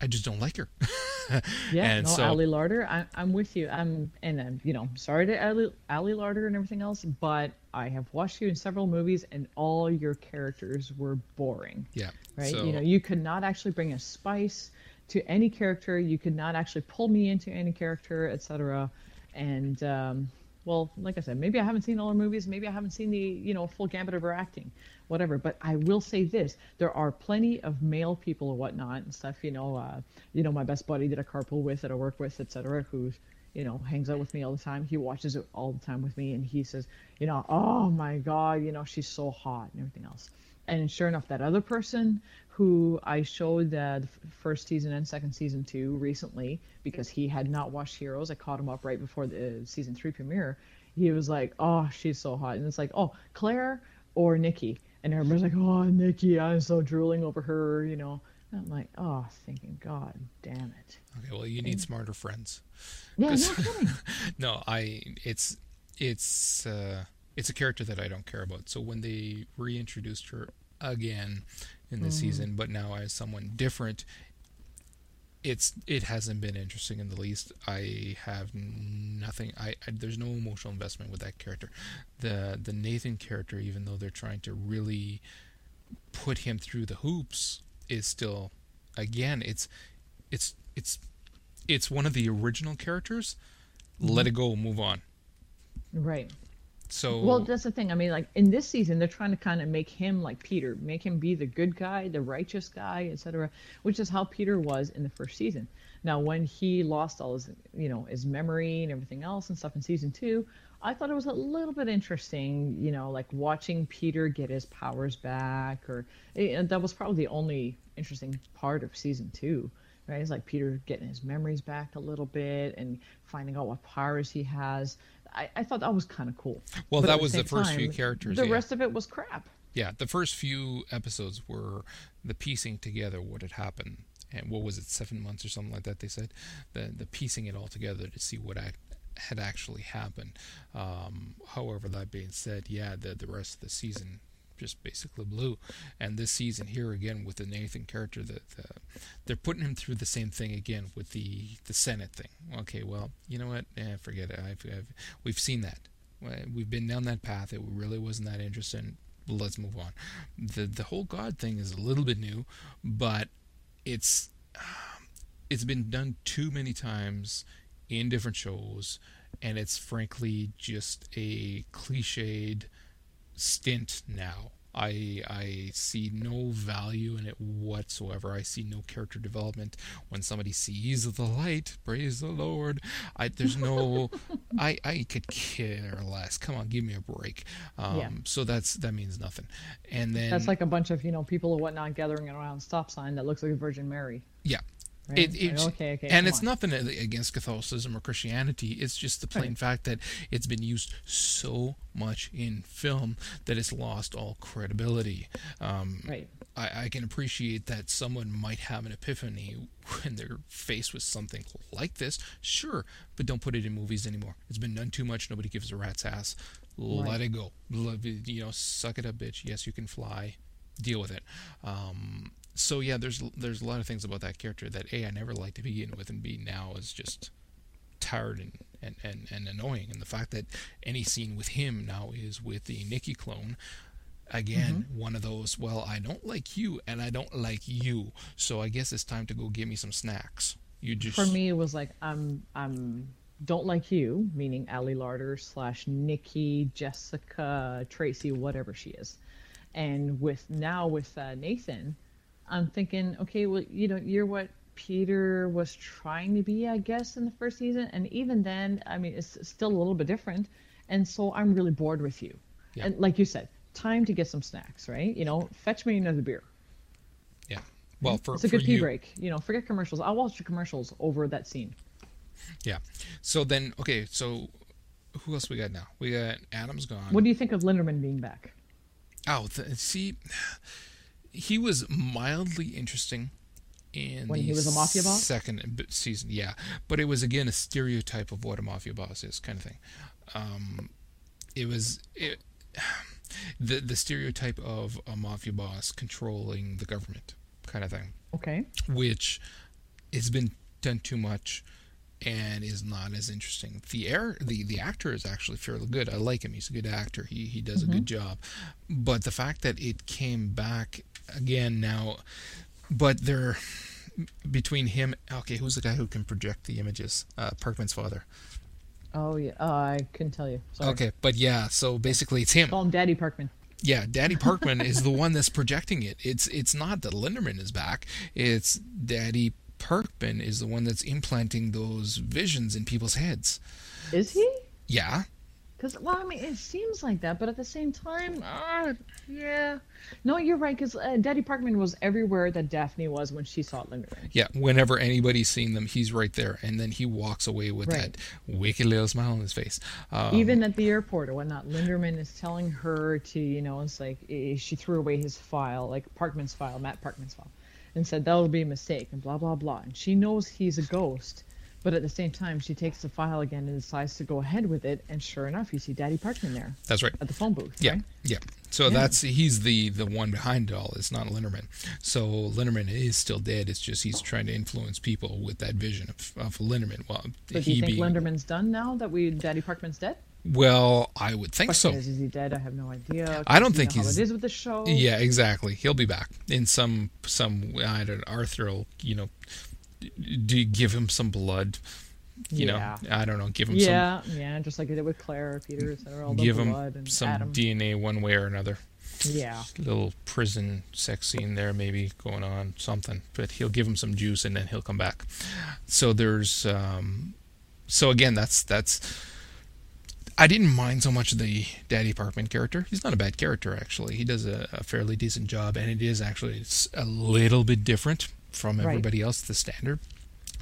I just don't like her. yeah, and no, so, Ali Larter. I, am with you. I'm and I'm you know sorry to Ali, Ali Larter and everything else, but I have watched you in several movies, and all your characters were boring. Yeah. Right. So, you know, you could not actually bring a spice to any character. You could not actually pull me into any character, etc. And um, well, like I said, maybe I haven't seen all her movies. Maybe I haven't seen the you know full gambit of her acting, whatever. But I will say this: there are plenty of male people or whatnot and stuff. You know, uh, you know, my best buddy that I carpool with, that I work with, etc. Who you know hangs out with me all the time. He watches it all the time with me, and he says, you know, oh my God, you know, she's so hot and everything else. And sure enough, that other person who I showed the first season and second season to recently because he had not watched Heroes. I caught him up right before the season three premiere. He was like, "Oh, she's so hot," and it's like, "Oh, Claire or Nikki," and everybody's like, "Oh, Nikki, I'm so drooling over her," you know. And I'm like, "Oh, thinking, God damn it." Okay, well, you need and, smarter friends. Yeah, no no, I it's it's uh, it's a character that I don't care about. So when they reintroduced her again in the mm. season, but now as someone different, it's it hasn't been interesting in the least. I have nothing. I, I, there's no emotional investment with that character. The the Nathan character, even though they're trying to really put him through the hoops, is still again it's it's it's it's one of the original characters. Mm-hmm. Let it go, move on. Right. So Well, that's the thing. I mean, like in this season, they're trying to kind of make him like Peter, make him be the good guy, the righteous guy, etc., which is how Peter was in the first season. Now, when he lost all his, you know, his memory and everything else and stuff in season two, I thought it was a little bit interesting, you know, like watching Peter get his powers back, or eh, that was probably the only interesting part of season two right? It's like Peter getting his memories back a little bit and finding out what powers he has. I, I thought that was kind of cool. Well, But that at was the same first few characters, The yeah. rest of it was crap. Yeah, the first few episodes were the piecing together what had happened, and what was it, seven months or something like that? They said the the piecing it all together to see what ac had actually happened. Um, however, that being said, yeah, the the rest of the season just basically blue. and this season here again with the Nathan character, the, the they're putting him through the same thing again with the the Senate thing. Okay, well, you know what? Eh, forget it. I've, I've we've seen that. We've been down that path. It really wasn't that interesting let's move on. The the whole God thing is a little bit new, but it's it's been done too many times in different shows, and it's frankly just a cliched stint now. I I see no value in it whatsoever. I see no character development. When somebody sees the light, praise the Lord. I there's no I I could care less. Come on, give me a break. Um, Yeah. So that's that means nothing. And then That's like a bunch of you know people or whatnot gathering around a stop sign that looks like a Virgin Mary. yeah. Right? It, okay, okay, and it's on. nothing against Catholicism or Christianity. It's just the plain Right. fact that it's been used so much in film that it's lost all credibility. Um, Right. I, I can appreciate that someone might have an epiphany when they're faced with something like this, sure, but don't put it in movies anymore. It's been done too much. Nobody gives a rat's ass. Let Right. it go. Let You know, suck it up, bitch. Yes, you can fly. Deal with it. Um, so yeah, there's there's a lot of things about that character that a I never liked to begin with, and b now is just tired and, and, and, and annoying. And the fact that any scene with him now is with the Nikki clone, again, Mm-hmm. one of those, well, I don't like you and I don't like you, so I guess it's time to go get me some snacks. You just For me, it was like I'm I'm don't like you, meaning Ali Larter slash Nikki, Jessica, Tracy, whatever she is. And with now with uh, Nathan, I'm thinking, okay, well, you know, you're what Peter was trying to be, I guess, in the first season, and even then, I mean, it's still a little bit different. And so I'm really bored with you. Yeah. And like you said, time to get some snacks, right? You know, fetch me another beer. yeah. Well, for It's a good pea you, break. You know, forget commercials. I'll watch the commercials over that scene. yeah. So then, okay, so who else we got now? We got Adam's gone. What do you think of Linderman being back? Oh, th- see, he was mildly interesting in When the he was a mafia boss? second season. Yeah, but it was again a stereotype of what a mafia boss is, kind of thing. Um, it was it, the the stereotype of a mafia boss controlling the government, kind of thing, Okay. which has been done too much and is not as interesting. The air, the the actor is actually fairly good. I like him. He's a good actor. He he does a good job. But the fact that it came back again now, but they're between him. Okay, who's the guy who can project the images? Uh, Parkman's father. Oh yeah. Uh, I couldn't tell you. Sorry. Okay, but yeah. So basically, it's him. Call him Daddy Parkman. Yeah, Daddy Parkman is the one that's projecting it. It's it's not that Linderman is back. It's Daddy Parkman is the one that's implanting those visions in people's heads. Is he? Yeah. Because well, I mean, it seems like that, but at the same time, uh, yeah. No, you're right. Because uh, Daddy Parkman was everywhere that Daphne was when she saw Linderman. Yeah, whenever anybody's seen them, he's right there, and then he walks away with Right. that wicked little smile on his face. Um, Even at the airport or whatnot, Linderman is telling her to, you know, it's like eh, she threw away his file, like Parkman's file, Matt Parkman's file, and said that'll be a mistake and blah blah blah. And she knows he's a ghost, but at the same time, she takes the file again and decides to go ahead with it. And sure enough, you see Daddy Parkman there that's right. at the phone booth. Yeah, right? yeah. So that's he's the the one behind it all. It's not Linderman. So Linderman is still dead. It's just he's trying to influence people with that vision of, of Linderman. Well, So do he you think being Linderman's done now that we Daddy Parkman's dead? well, I would think Question so. is, is he dead? I have no idea. I don't think know how he's- it is with the show. Yeah, exactly. He'll be back in some some I don't Arthur will you know d- you give him some blood, you Yeah. know, I don't know, give him some Yeah, yeah, just like it did with Claire, Peter, etc. All the give blood him and some Adam. DNA one way or another. yeah, Little prison sex scene there, maybe going on, something. But he'll give him some juice and then he'll come back. So there's, um, so again, that's that's. I didn't mind so much the Daddy Parkman character. He's not a bad character, actually. He does a, a fairly decent job, and it is actually a little bit different from Right. everybody else, the standard.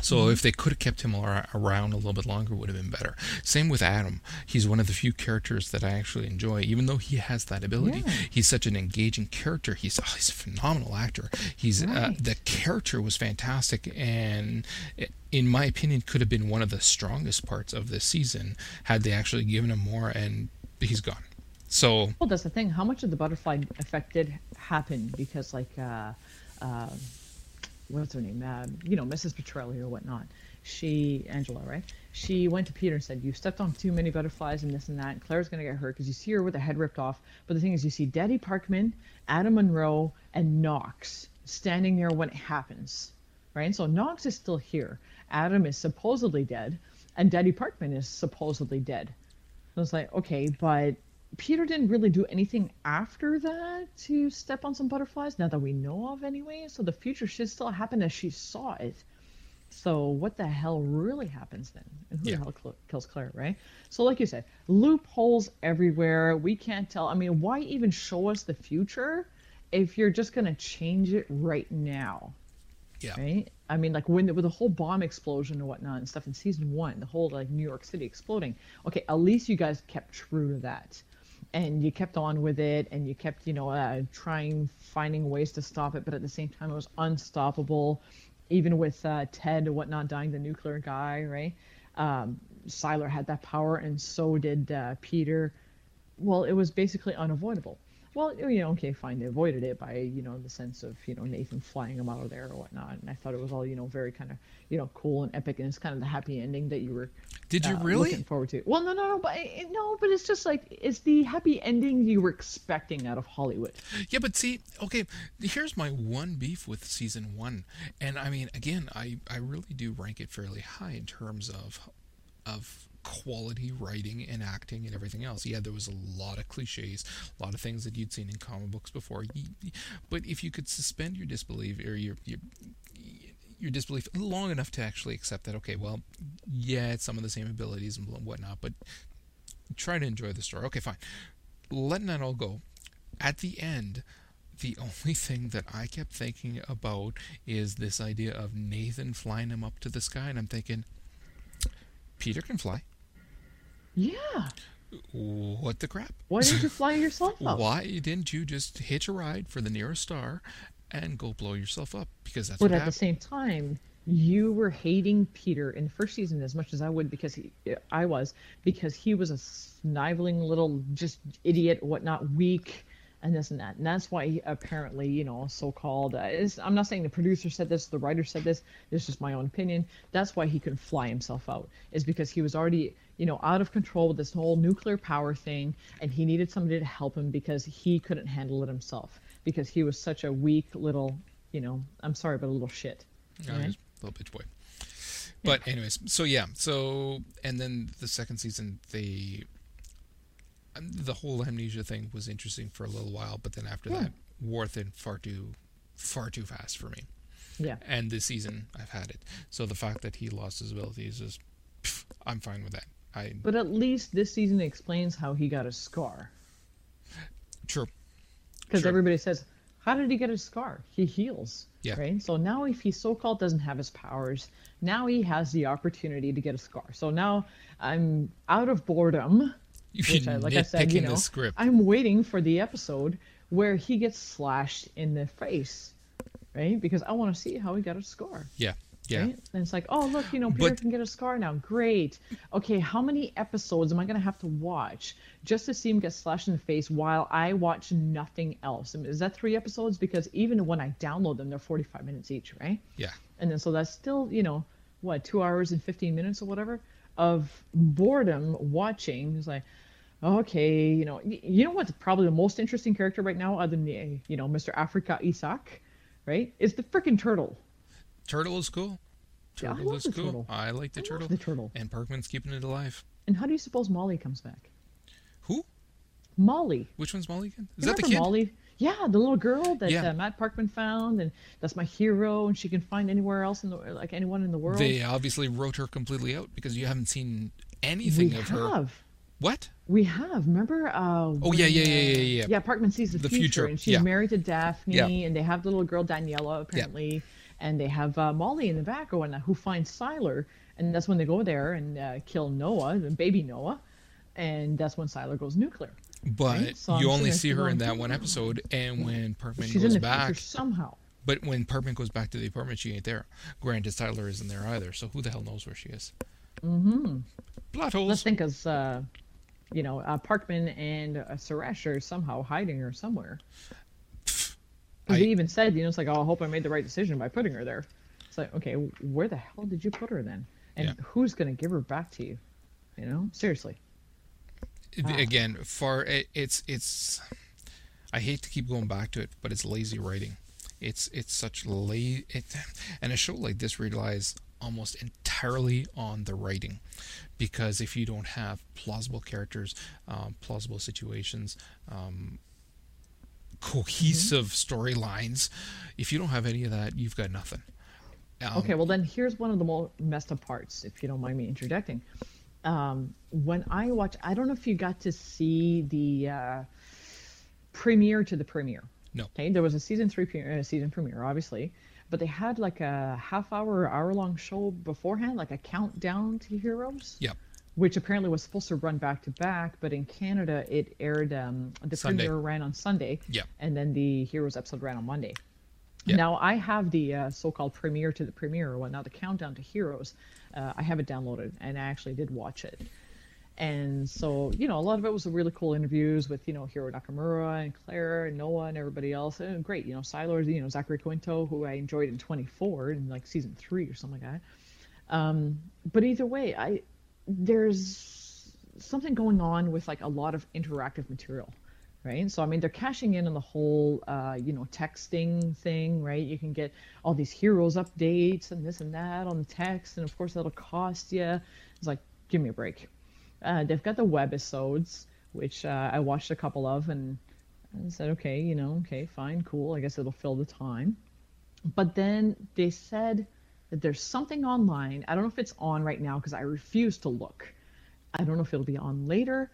So if they could have kept him ar- around a little bit longer, would have been better. Same with Adam. He's one of the few characters that I actually enjoy, even though he has that ability. Yeah. He's such an engaging character. He's oh, he's a phenomenal actor. He's uh, the character was fantastic, and in my opinion, could have been one of the strongest parts of this season had they actually given him more. And he's gone. So Well, that's the thing. How much of the butterfly effect did happen? Because, like, uh, uh, what's her name? Uh, you know, Mrs. Petrelli or whatnot. She, Angela, right? She went to Peter and said, "You stepped on too many butterflies and this and that." And Claire's gonna get hurt because you see her with her head ripped off. But the thing is, you see Daddy Parkman, Adam Monroe, and Knox standing there when it happens, right? And So Knox is still here. Adam is supposedly dead, and Daddy Parkman is supposedly dead. I was like, okay, but Peter didn't really do anything after that to step on some butterflies, now that we know of anyway. So the future should still happen as she saw it. So what the hell really happens then? And who Yeah. the hell cl- kills Claire, right? So like you said, loopholes everywhere. We can't tell. I mean, why even show us the future if you're just gonna change it right now? yeah, right? I mean, like when with the whole bomb explosion and whatnot and stuff in season one, the whole like New York City exploding. Okay, at least you guys kept true to that, and you kept on with it, and you kept you know uh, trying finding ways to stop it, but at the same time it was unstoppable, even with uh, Ted and whatnot dying, the nuclear guy, right? Um, Sylar had that power, and so did uh, Peter. Well, it was basically unavoidable. Well, you know, okay, fine. They avoided it by, you know, the sense of, you know, Nathan flying him out of there or whatnot. And I thought it was all, you know, very kind of, you know, cool and epic. And it's kind of the happy ending that you were did you uh, really? looking forward to. Well, no, no, no, but it- no, but it's just like it's the happy ending you were expecting out of Hollywood. Yeah, but see, okay, here's my one beef with season one, and I mean, again, I I really do rank it fairly high in terms of of quality writing and acting and everything else. Yeah, there was a lot of cliches, a lot of things that you'd seen in comic books before. But if you could suspend your disbelief or your your your disbelief long enough to actually accept that, okay, well, yeah, it's some of the same abilities and whatnot, but try to enjoy the story. Okay, fine. Letting that all go. At the end, the only thing that I kept thinking about is this idea of Nathan flying him up to the sky, and I'm thinking, Peter can fly. Yeah. What the crap? Why didn't you fly yourself up? Why didn't you just hitch a ride for the nearest star and go blow yourself up? Because that's But what at the same time, you were hating Peter in the first season as much as I would because he, I was because he was a sniveling little just idiot, whatnot, weak, and this and that. And that's why he apparently, you know, so-called. Uh, is, I'm not saying the producer said this, the writer said this. It's just my own opinion. That's why he couldn't fly himself out. Is because he was already, you know, out of control with this whole nuclear power thing, and he needed somebody to help him because he couldn't handle it himself because he was such a weak little, you know, I'm sorry, but a little shit. Yeah, right? little bitch boy. But anyways, so yeah, so and then the second season, they um, the whole amnesia thing was interesting for a little while, but then after Yeah. that, wore thin far too far too fast for me. Yeah. And this season, I've had it. So the fact that he lost his abilities is, pff, I'm fine with that. I But at least this season explains how he got a scar. true. Because Sure. everybody says, how did he get a scar? He heals. Yeah. Right? So now if he so-called doesn't have his powers, now he has the opportunity to get a scar. So now I'm out of boredom. You've Which I, like I said, you know, the script. I'm waiting for the episode where he gets slashed in the face. Right? Because I want to see how he got a scar. yeah, yeah. Right? And it's like, oh, look, you know, Peter But- can get a scar now. Great. Okay, how many episodes am I going to have to watch just to see him get slashed in the face while I watch nothing else? I mean, is that three episodes? Because even when I download them, they're 45 minutes each, right? Yeah. And then so that's still, you know, what, two hours and 15 minutes or whatever of boredom watching. It's like, okay, you know, you know what's probably the most interesting character right now, other than, the, you know, Mr. Africa Isak, right? Is the freaking turtle. Turtle is cool. Yeah, I Turtle love is the cool. turtle. I like the I turtle. the turtle. And Parkman's keeping it alive. And how do you suppose Molly comes back? Who? Molly. Which one's Molly again? Is that the kid? Molly? Yeah, the little girl that Yeah. uh, Matt Parkman found, and that's my hero, and she can find anywhere else in the like anyone in the world. They obviously wrote her completely out because you haven't seen we anything of her. have. What? We have. Remember? Uh, Oh, yeah, yeah, yeah, uh, yeah, yeah. Yeah, Parkman sees the, The future, future, and she's yeah. married to Daphne, Yeah. and they have the little girl Daniela apparently, and they have uh, Molly in the back going, who finds Sylar, and that's when they go there and uh, kill Noah, the baby Noah, and that's when Sylar goes nuclear. But Right, so I'm you only see her in that one episode, and when Parkman She's in goes the back, somehow. but when Parkman goes back to the apartment, she ain't there. Granted, Tyler isn't there either, so who the hell knows where she is? Mm-hmm. Plot holes. Let's think as, uh, you know, uh, Parkman and uh, Suresh are somehow hiding her somewhere. They even said, you know, it's like, oh, I hope I made the right decision by putting her there. It's like, okay, where the hell did you put her then? And Yeah. who's going to give her back to you? You know, seriously. Ah. again far it, it's it's i hate to keep going back to it but it's lazy writing it's it's such la it and a show like this relies almost entirely on the writing because if you don't have plausible characters um, plausible situations um, cohesive storylines if you don't have any of that you've got nothing um, Okay, well then here's one of the more messed up parts, if you don't mind me interjecting. Um, when I watch, I don't know if you got to see the uh, premiere to the premiere. No. Okay, there was a season three premiere, uh, season premiere, obviously, but they had like a half hour, hour long show beforehand, like a countdown to Heroes. Yep. Which apparently was supposed to run back to back, but in Canada it aired. Um, the Sunday. premiere ran on Sunday. Yep. And then the Heroes episode ran on Monday. Yeah. Now I have the uh, so-called premiere to the premiere, or whatnot, the countdown to Heroes. Uh, I have it downloaded, and I actually did watch it. And so, you know, a lot of it was really cool interviews with, you know, Hiro Nakamura and Claire and Noah and everybody else. And great, you know, Sylar, you know, Zachary Quinto, who I enjoyed in 24 in like season three or something like that. Um, but either way, I there's something going on with like a lot of interactive material right? So i mean they're cashing in on the whole uh, you know texting thing right? You can get all these heroes updates and this and that on the text and of course that'll cost you it's like give me a break. Uh, they've got the webisodes which uh, i watched a couple of and I said okay you know okay fine cool. I guess it'll fill the time. But then they said that there's something online. I don't know if it's on right now because I refuse to look. I don't know if it'll be on later,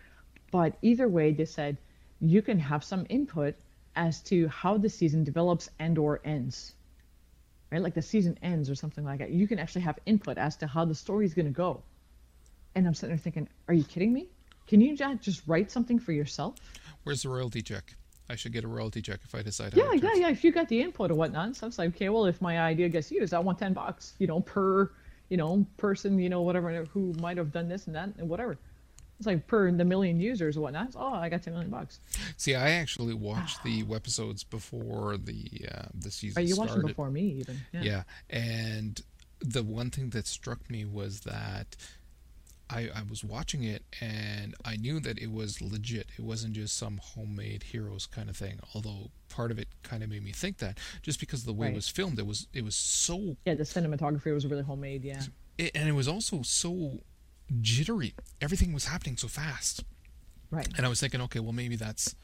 but either way, they said you can have some input as to how the season develops and or ends. Right? Like the season ends or something like that. You can actually have input as to how the story is going to go. And I'm sitting there thinking, are you kidding me? Can you just write something for yourself? where's the royalty check i should get a royalty check if i decide Yeah, yeah, yeah. If you got the input or whatnot, so it's like, okay, well, if my idea gets used, I want ten bucks, you know, per, you know, person, you know, whatever, who might have done this and that and whatever. It's like per the million users or whatnot. Oh, I got ten million bucks. See, I actually watched the webisodes before the uh, the season Are you watching before me even? Yeah. and the one thing that struck me was that I, I was watching it and I knew that it was legit. It wasn't just some homemade heroes kind of thing. Although part of it kind of made me think that just because of the way Right. it was filmed, it was it was so Yeah, the cinematography was really homemade. Yeah. it, and it was also so jittery. Everything was happening so fast. Right. And I was thinking, okay, well, maybe that's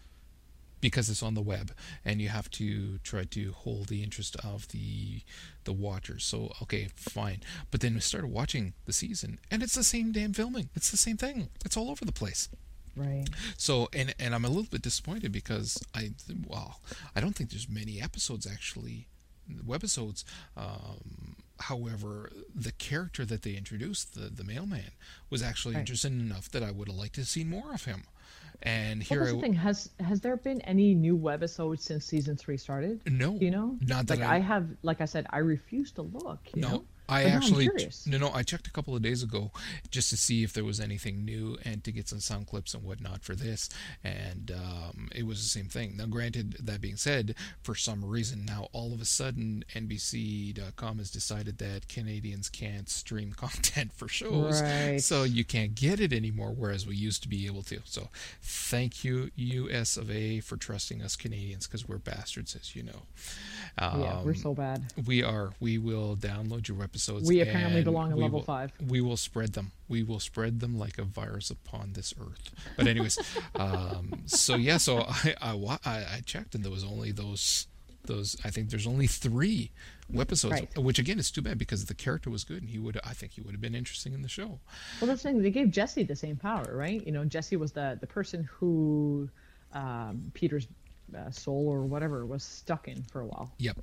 because it's on the web and you have to try to hold the interest of the the watchers. So, okay, fine. But then we started watching the season and it's the same damn filming. It's the same thing. It's all over the place. Right. So, and and I'm a little bit disappointed because I well, I don't think there's many episodes actually webisodes um However, the character that they introduced, the, the mailman, was actually Right. interesting enough that I would have liked to see more of him. And Well, here that's I the thing. Has has there been any new webisodes since season three started? No, you know? not that like I- I, have, like I said, I refuse to look. You No, know? I But actually no no I checked a couple of days ago just to see if there was anything new and to get some sound clips and whatnot for this, and um, it was the same thing. Now, granted, that being said, for some reason now all of a sudden NBC.com has decided that Canadians can't stream content for shows, Right. so you can't get it anymore, whereas we used to be able to. So, thank you U.S. of A. for trusting us Canadians because we're bastards, as you know. yeah, we're Um, so bad. we are. We will download your episodes. We apparently belong in level will- five. We will spread them. We will spread them like a virus upon this earth. But anyways, um, so yeah, so I, I I checked and there was only those those. I think there's only three episodes, Right. which again is too bad because the character was good and he would I think he would have been interesting in the show. Well, that's the thing. They gave Jesse the same power, right? You know, Jesse was the the person who um, Peter's uh, soul or whatever was stuck in for a while. Yep.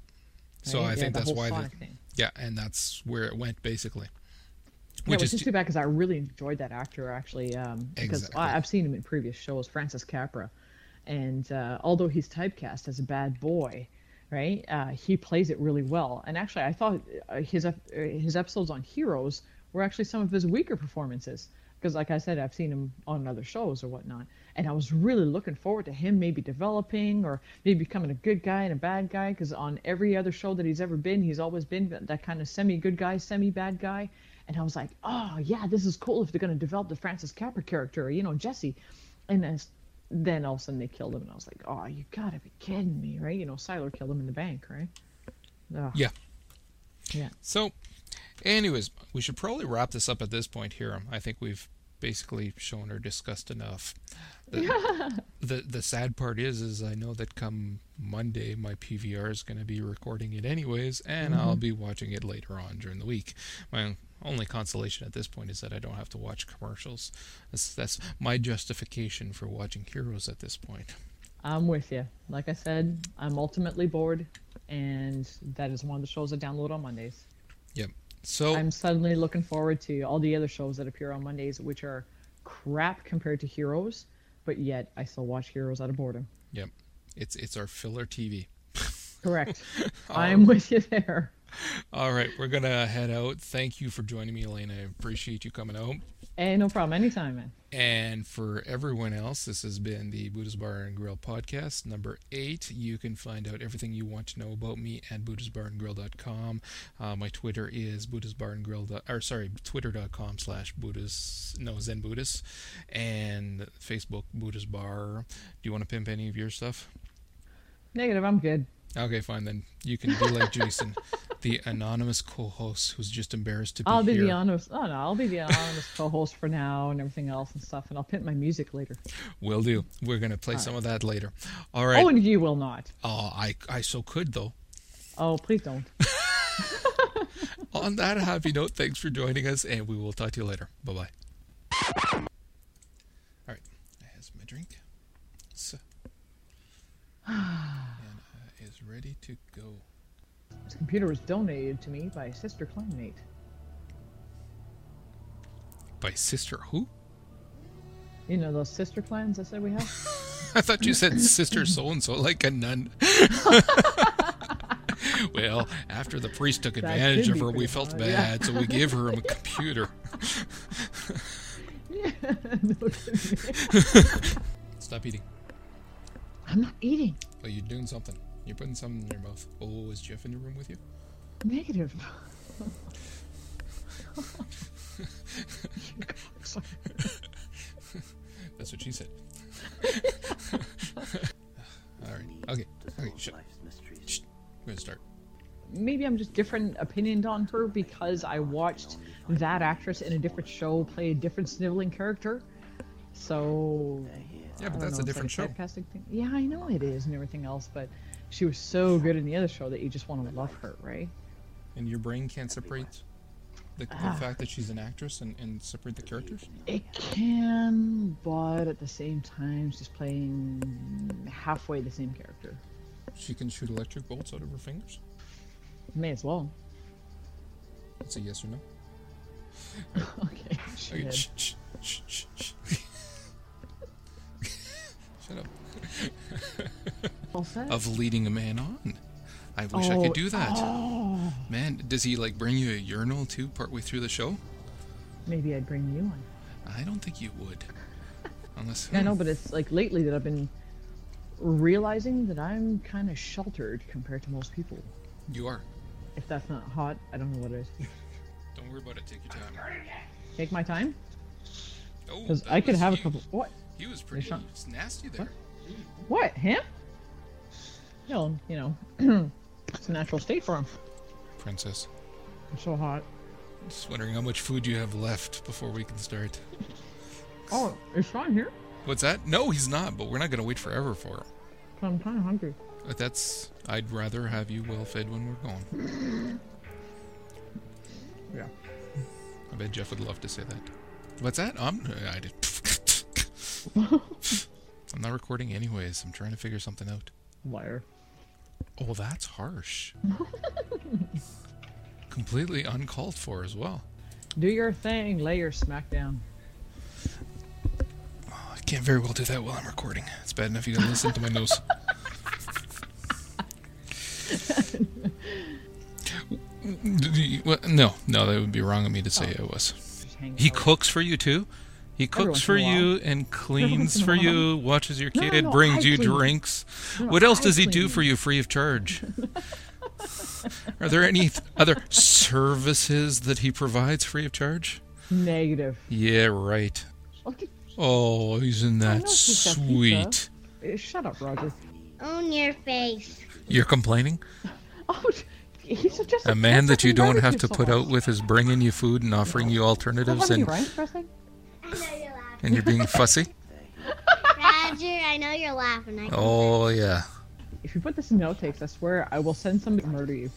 So right? I Yeah, think that's why. The, thing. Yeah, and that's where it went basically. Yeah, Which which is is too bad because I really enjoyed that actor actually. Um, because Exactly. I, I've seen him in previous shows, Francis Capra, and uh, although he's typecast as a bad boy, right, uh, he plays it really well. And actually, I thought uh, his uh, his episodes on Heroes were actually some of his weaker performances. Because, like I said, I've seen him on other shows or whatnot, and I was really looking forward to him maybe developing or maybe becoming a good guy and a bad guy. Because on every other show that he's ever been, he's always been that kind of semi good guy, semi bad guy. And I was like, oh yeah, this is cool if they're gonna develop the Francis Capra character, you know, Jesse. And as, then all of a sudden they killed him, and I was like, oh, you gotta be kidding me, right? You know, Sylar killed him in the bank, right? Ugh. Yeah. Yeah. So, anyways, we should probably wrap this up at this point here. I think we've basically shown or discussed enough. The, the the sad part is, is I know that come Monday, my PVR is going to be recording it anyways, and I'll mm-hmm. be watching it later on during the week. My only consolation at this point is that I don't have to watch commercials. That's that's my justification for watching Heroes at this point. I'm with you. Like I said, I'm ultimately bored, and that is one of the shows I download on Mondays. Yep. So I'm suddenly looking forward to all the other shows that appear on Mondays, which are crap compared to Heroes, but yet I still watch Heroes out of boredom. yep, it's it's our filler TV. Correct. I'm with you there. All right, we're gonna head out. Thank you for joining me, Elaine. I appreciate you coming out. Hey, no problem. Anytime, man. And for everyone else, this has been the Buddha's Bar and Grill podcast number eight. You can find out everything you want to know about me at buddhasbarandgrill.com. Uh, my Twitter is Buddha's Bar and Grill, or sorry, twitter.com slash Buddha's, no, Zen Buddhist, and Facebook Buddha's Bar. Do you want to pimp any of your stuff? Negative. I'm good. Okay, fine then. You can be like Jason, the anonymous co-host who's just embarrassed to be I'll be here. the anonymous. Oh no, I'll be the anonymous co-host for now and everything else and stuff, and I'll pimp my music later. Will do. We're gonna play some of that later. All right. Oh, and you will not. Oh, I I so could though. Oh, please don't. On that happy note, thanks for joining us, and we will talk to you later. Bye bye. All right, has my drink. So, is ready to go. This computer was donated to me by Sister Clanmate. By sister who? You know those sister clans I said we have? I thought you said sister so and so, like a nun. well, after the priest took advantage of her, we felt hard, yeah. bad, so we gave her a computer. yeah. no. Stop eating. I'm not eating. Oh, you're doing something. You're putting something in your mouth. Oh, is Jeff in the room with you? Negative. That's what she said. All right. Okay. Okay. Shut. Shh. We're gonna start. Maybe I'm just different opinioned on her because I watched that actress in a different show play a different sniveling character. So Yeah, but that's know, a it's like different show. typecasting thing. Yeah, I know it is and everything else, but she was so good in the other show that you just want to love her, right? And your brain can't separate the, the Ah. fact that she's an actress and, and separate the characters. It can, but at the same time, she's playing halfway the same character. She can shoot electric bolts out of her fingers. May as well. It's a yes or no. okay. Okay. did. Shh, shh, shh, shh, shh. Shut up. Of leading a man on. I wish I Oh, could do that. Oh, Man, does he like bring you a urinal too partway through the show? maybe I'd bring you one. I don't think you would. Unless I know, hmm. but it's like lately that I've been realizing that I'm kind of sheltered compared to most people. you are. If that's not hot, I don't know what it is. Don't worry about it. Take your time. Take my time, Oh, because that I could was- have a couple. What? He was pretty it's nasty there. What? Him? No, you know, it's a natural state for him. Princess. It's so hot. Just wondering how much food you have left before we can start. Oh, is Sean here? What's that? No, he's not, but we're not going to wait forever for him. I'm kind of hungry. But that's. I'd rather have you well fed when we're gone. Yeah. I bet Jeff would love to say that. What's that? I'm. Uh, I did. I'm not recording anyways. I'm trying to figure something out. Liar. Oh, that's harsh. Completely uncalled for as well. Do your thing. Lay your smack down. Oh, I can't very well do that while I'm recording. It's bad enough you can listen to my nose. No, no, that would be wrong of me to say oh. I was. He cooks for you too. He cooks for in a while. you and cleans once in a for you, watches your No, no, kid, no, brings I you clean. drinks. No, no, What else I does he do for you free of charge? Are there any th- other services that he provides free of charge? Negative. Yeah, right. Oh, isn't that know he's got sweet? Eh, Shut up, Roger. On your face. You're complaining? Oh, he's just A man that you don't have to put out with. with is bringing you food and offering you alternatives and, and you're being fussy? Roger, I know you're laughing. I Oh, yeah. If you put this in the outtakes, I swear I will send somebody to murder you.